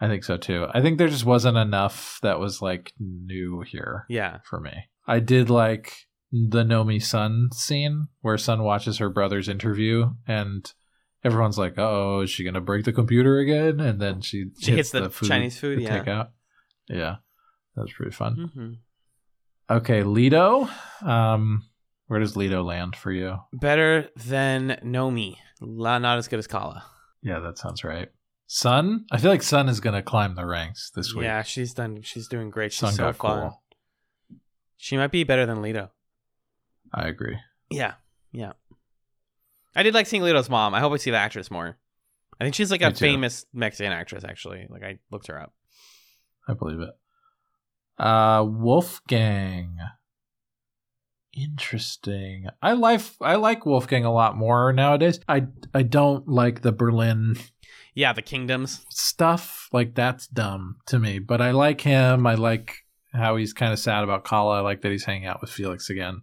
I think so too. I think there just wasn't enough that was like new here Yeah. for me. I did like the Nomi Sun scene where Sun watches her brother's interview and everyone's like, "Oh, is she gonna break the computer again?" And then she She hits the Chinese food, to yeah. take out. Yeah, that was pretty fun. hmm Okay, Lito. Um, where does Lito land for you? Better than Nomi. La- Not as good as Kala. Yeah, that sounds right. Sun. I feel like Sun is gonna climb the ranks this week. Yeah, she's done. She's doing great. She's Sun so got cool. She might be better than Lito. I agree. Yeah, yeah. I did like seeing Lito's mom. I hope I see the actress more. I think she's like a too. famous Mexican actress. Actually, like I looked her up. I believe it. Uh Wolfgang. Interesting. I like I like Wolfgang a lot more nowadays. I I don't like the Berlin Yeah, the kingdoms. stuff. Like that's dumb to me. But I like him. I like how he's kind of sad about Kala. I like that he's hanging out with Felix again.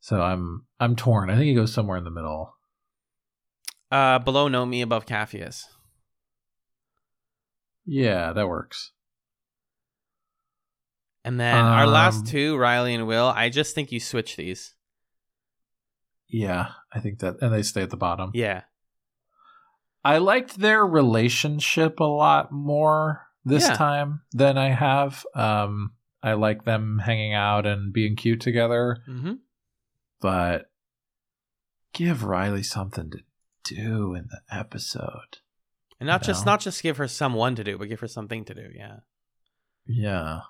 So I'm I'm torn. I think he goes somewhere in the middle. Uh, below Nomi, above Capheus. Yeah, that works. And then our Um, last two, Riley and Will. I just think you switch these. Yeah, I think that and they stay at the bottom. Yeah. I liked their relationship a lot more this Yeah. time than I have. Um, I like them hanging out and being cute together, Mm-hmm. but give Riley something to do in the episode. And not just No. not just give her someone to do, but give her something to do. Yeah. Yeah,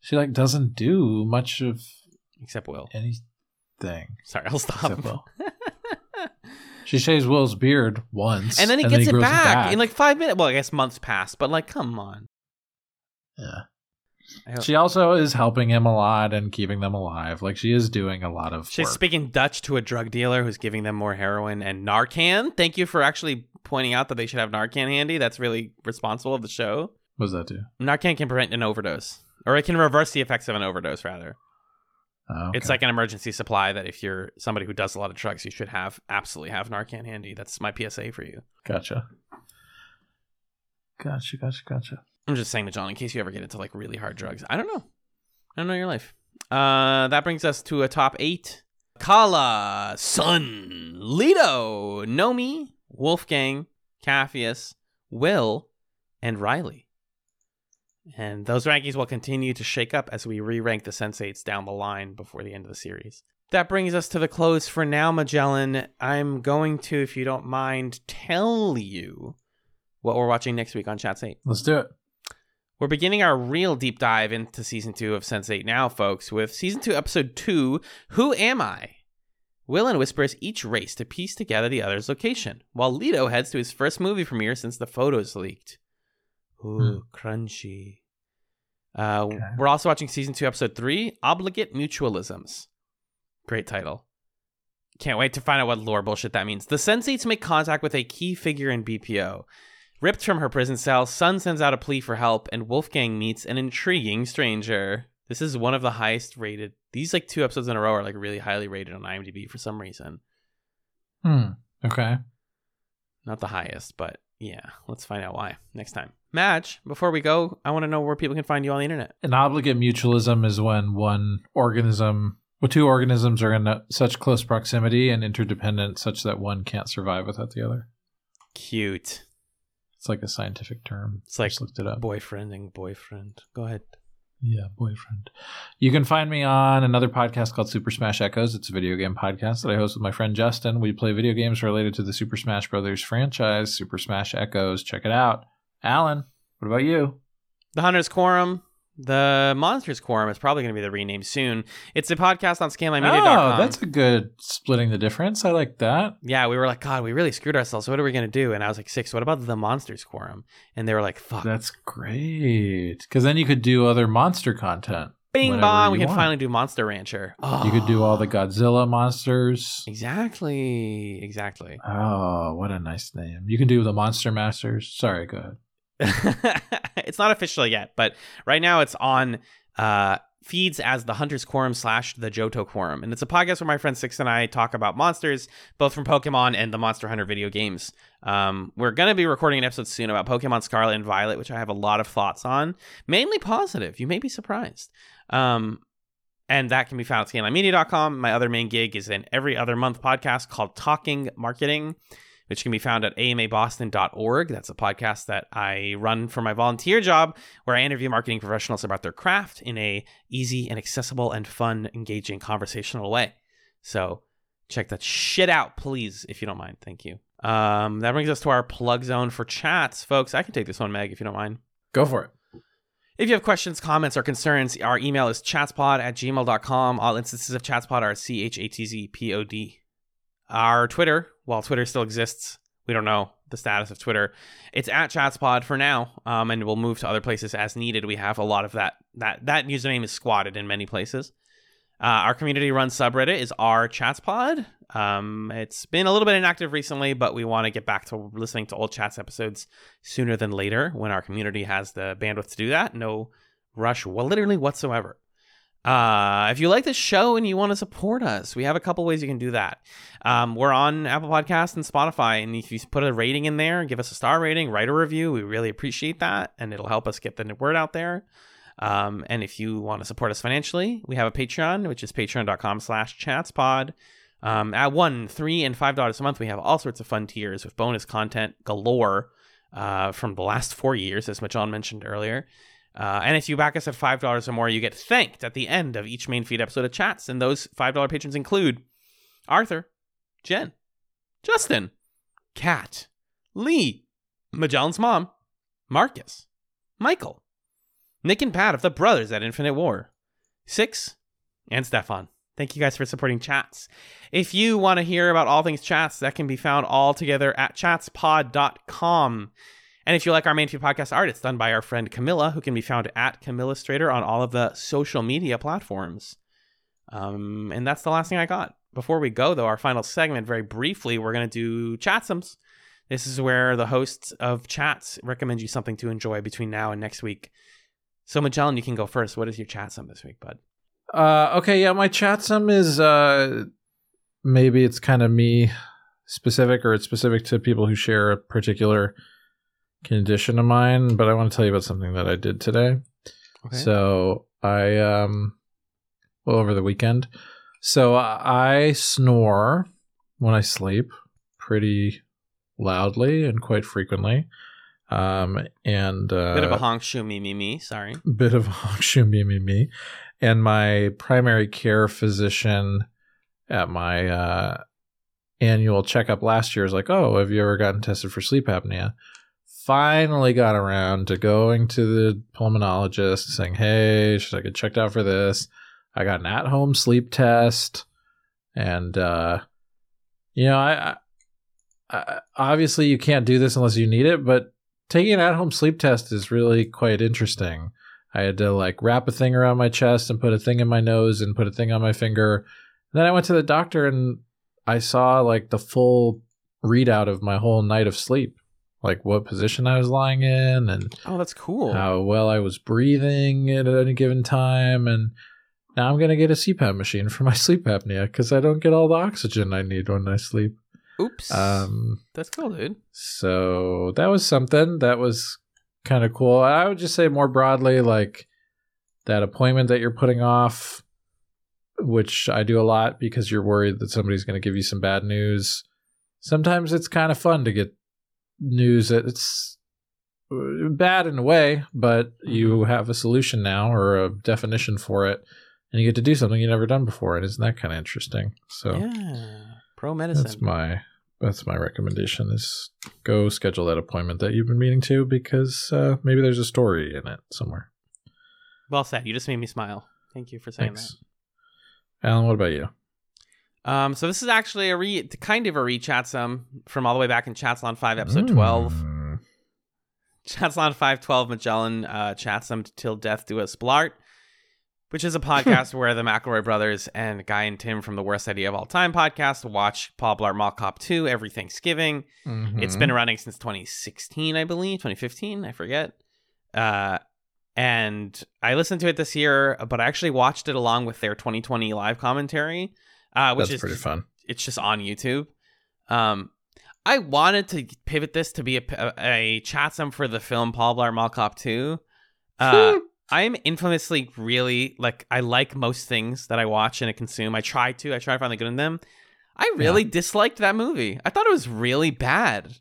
she like doesn't do much of Except Will. anything. Sorry, I'll stop. Will. She shaves Will's beard once, and then he gets it grows back, in like five minutes. Well, I guess months passed, but like, come on. yeah. She also is helping him a lot and keeping them alive. Like she is doing a lot of She's work. speaking Dutch to a drug dealer who's giving them more heroin and Narcan. Thank you for actually pointing out that they should have Narcan handy. That's really responsible of the show. What does that do? Narcan can prevent an overdose, or it can reverse the effects of an overdose, rather. Oh, It's like an emergency supply that if you're somebody who does a lot of drugs, you should have absolutely have Narcan handy. That's my PSA for you. Gotcha. Gotcha, gotcha, gotcha. I'm just saying to John, in case you ever get into like really hard drugs. I don't know. I don't know your life. Uh, that brings us to a top eight: Kala, Sun, Lito, Nomi, Wolfgang, Capheus, Will, and Riley. And those rankings will continue to shake up as we re-rank the sensates down the line before the end of the series. That brings us to the close for now, Magellan. I'm going to, if you don't mind, tell you what we're watching next week on Chats 8. Let's do it. We're beginning our real deep dive into season two of Sense8 now, folks, with season two, episode two Who Am I? Will and Whispers each race to piece together the other's location, while Lito heads to his first movie premiere since the photos leaked. Ooh, crunchy. Uh, Okay. We're also watching season two, episode three Obligate Mutualisms. Great title. Can't wait to find out what lore bullshit that means. The Sensates make contact with a key figure in BPO. Ripped from her prison cell, Sun sends out a plea for help, and Wolfgang meets an intriguing stranger. This is one of the highest rated. These like two episodes in a row are like really highly rated on IMDb for some reason. Hmm. Okay. Not the highest, but Yeah, let's find out why next time. Match, before we go, I want to know where people can find you on the internet. An obligate mutualism is when one organism, well, two organisms are in such close proximity and interdependent such that one can't survive without the other. Cute. It's like a scientific term. It's like Just looked it up. boyfriending boyfriend. Go ahead. Yeah, boyfriend. You can find me on another podcast called Super Smash Echoes. It's a video game podcast that I host with my friend Justin. We play video games related to the Super Smash Brothers franchise, Super Smash Echoes. Check it out. Alan, what about you? The Hunters Quorum. The Monsters Quorum is probably going to be the rename soon. It's a podcast on ScanlineMedia.com. Oh, that's a good splitting the difference. I like that. yeah, we were like, God, we really screwed ourselves. What are we going to do? And I was like, Six, what about the Monsters Quorum? And they were like, Fuck. That's great. Because then you could do other monster content. Bing bong. We can want. finally do Monster Rancher. Oh. You could do all the Godzilla monsters. Exactly. Exactly. Oh, what a nice name. You can do the Monster Masters. Sorry, go ahead. it's not official yet, but right now it's on uh, feeds as the Hunters Quorum slash the Johto Quorum. And it's a podcast where my friend Six and I talk about monsters, both from Pokemon and the Monster Hunter video games. Um, we're going to be recording an episode soon about Pokemon Scarlet and Violet, which I have a lot of thoughts on, mainly positive. You may be surprised. Um, and that can be found at scanlinemedia.com. My other main gig is an every other month podcast called Talking Marketing which can be found at amaboston.org. That's a podcast that I run for my volunteer job where I interview marketing professionals about their craft in a easy and accessible and fun, engaging conversational way. So check that shit out, please, if you don't mind. Thank you. Um, that brings us to our plug zone for chats, folks. I can take this one, Meg, if you don't mind. Go for it. If you have questions, comments, or concerns, our email is chatspod at gmail.com. All instances of chatspod are C H A T Z P O D. Our Twitter, while Twitter still exists, we don't know the status of Twitter. It's at chatspod for now, um, and we'll move to other places as needed. We have a lot of that. That that username is squatted in many places. Uh, our community run subreddit is our chatspod. Um, it's been a little bit inactive recently, but we want to get back to listening to old chats episodes sooner than later when our community has the bandwidth to do that. No rush, well, literally whatsoever. Uh, if you like this show and you want to support us, we have a couple ways you can do that. Um, we're on Apple Podcasts and Spotify, and if you put a rating in there, give us a star rating, write a review, we really appreciate that, and it'll help us get the word out there. Um, and if you want to support us financially, we have a Patreon, which is patreon.com slash chatspod. Um, at one, three, and five dollars a month, we have all sorts of fun tiers with bonus content galore uh, from the last four years, as John mentioned earlier. Uh, and if you back us at five dollars or more, you get thanked at the end of each main feed episode of chats. And those five dollar patrons include Arthur, Jen, Justin, Kat, Lee, Magellan's mom, Marcus, Michael, Nick and Pat of the Brothers at Infinite War, Six, and Stefan. Thank you guys for supporting chats. If you want to hear about all things chats, that can be found all together at chatspod.com. And if you like our main feed podcast art, it's done by our friend Camilla, who can be found at Camillastrator on all of the social media platforms. Um, and that's the last thing I got. Before we go, though, our final segment, very briefly, we're going to do Chatsums. This is where the hosts of chats recommend you something to enjoy between now and next week. So, Magellan, you can go first. What is your chatsum this week, bud? Uh, okay, yeah, my chatsum is uh, maybe it's kind of me specific or it's specific to people who share a particular condition of mine, but I want to tell you about something that I did today. So I um well over the weekend. So I snore when I sleep pretty loudly and quite frequently. Um and uh Bit of a honk shoo me me me. Sorry. bit of a honk shoo me me me. And my primary care physician at my uh annual checkup last year was like, Oh, have you ever gotten tested for sleep apnea? Finally got around to going to the pulmonologist saying, Hey, should I get checked out for this? I got an at home sleep test. And uh you know, I, I, obviously you can't do this unless you need it, but taking an at home sleep test is really quite interesting. I had to like wrap a thing around my chest and put a thing in my nose and put a thing on my finger. And then I went to the doctor and I saw like the full readout of my whole night of sleep, like what position I was lying in and Oh, that's cool. how well I was breathing at any given time. And now I'm going to get a CPAP machine for my sleep apnea because I don't get all the oxygen I need when I sleep. Oops. Um, That's cool, dude. so that was something that was kind of cool. I would just say more broadly, like that appointment that you're putting off, which I do a lot because you're worried that somebody's going to give you some bad news. Sometimes it's kind of fun to get news that it's uh, bad in a way, but you have a solution now or a definition for it, and you get to do something you've never done before. And isn't that kind of interesting? So Yeah. Pro medicine. that's my that's my recommendation is go schedule that appointment that you've been meaning to because uh, maybe there's a story in it somewhere. well said. You just made me smile. Thank you for saying Thanks. Alan, what about you? Um, so this is actually a re kind of a rechat some from all the way back in Chatsalon 5, episode 12. Mm. Chatsalon 512 Magellan uh, chats them till death do us Blart, which is a podcast where the McElroy brothers and Guy and Tim from the Worst Idea of All Time podcast watch Paul Blart Mall Cop 2 every Thanksgiving. It's Mhm. been running since 2016, I believe, 2015, I forget. Uh, and I listened to it this year, but I actually watched it along with their 2020 live commentary, uh, which That's is pretty fun. it's just on YouTube. Um, I wanted to pivot this to be a, a, a chatsum for the film Paul Blart Mall Cop 2. Uh, I'm infamously really like I like most things that I watch and I consume. I try to. I try to find the good in them. I really disliked that movie. I thought it was really bad.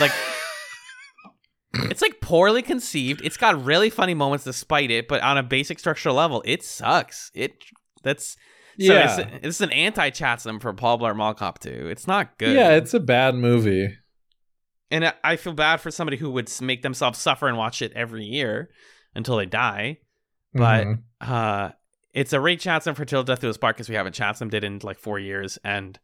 Like it's like poorly conceived. It's got really funny moments despite it, but on a basic structural level, it sucks. It that's so Yeah. it's, it's an anti chatsum for Paul Blart Mall Cop 2. It's not good. Yeah, it's a bad movie. and I- feel bad for somebody who would make themselves suffer and watch it every year until they die. But Mhm. uh, it's a rate chatsum for Till Death Do Us Blart because we haven't chatsum did in like four years, and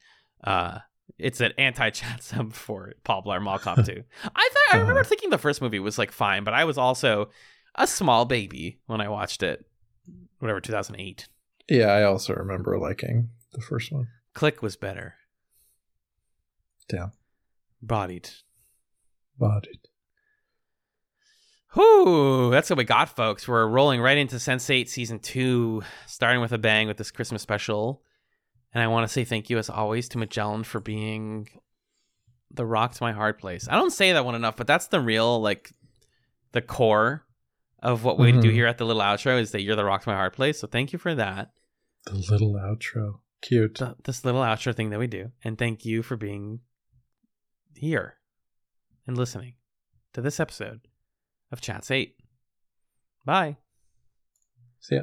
uh, it's an anti chatsum for Paul Blart Mall Cop 2. I thought I remember Uh-huh. thinking the first movie was like fine, but I was also a small baby when I watched it. Whatever, 2008. Yeah, I also remember liking the first one. Click was better. Damn. Bodied. Bodied. Whew, that's what we got, folks. We're rolling right into Sense8 season two, starting with a bang with this Christmas special. And I want to say thank you, as always, to Magellan for being the rock to my hard place. I don't say that one enough, but that's the real, like, the core of what we do Mhm. here at the little outro is that you're the rock to my hard place. So thank you for that. The little outro. Cute. th- this little outro thing that we do. And thank you for being here and listening to this episode of Chats 8. Bye. See ya.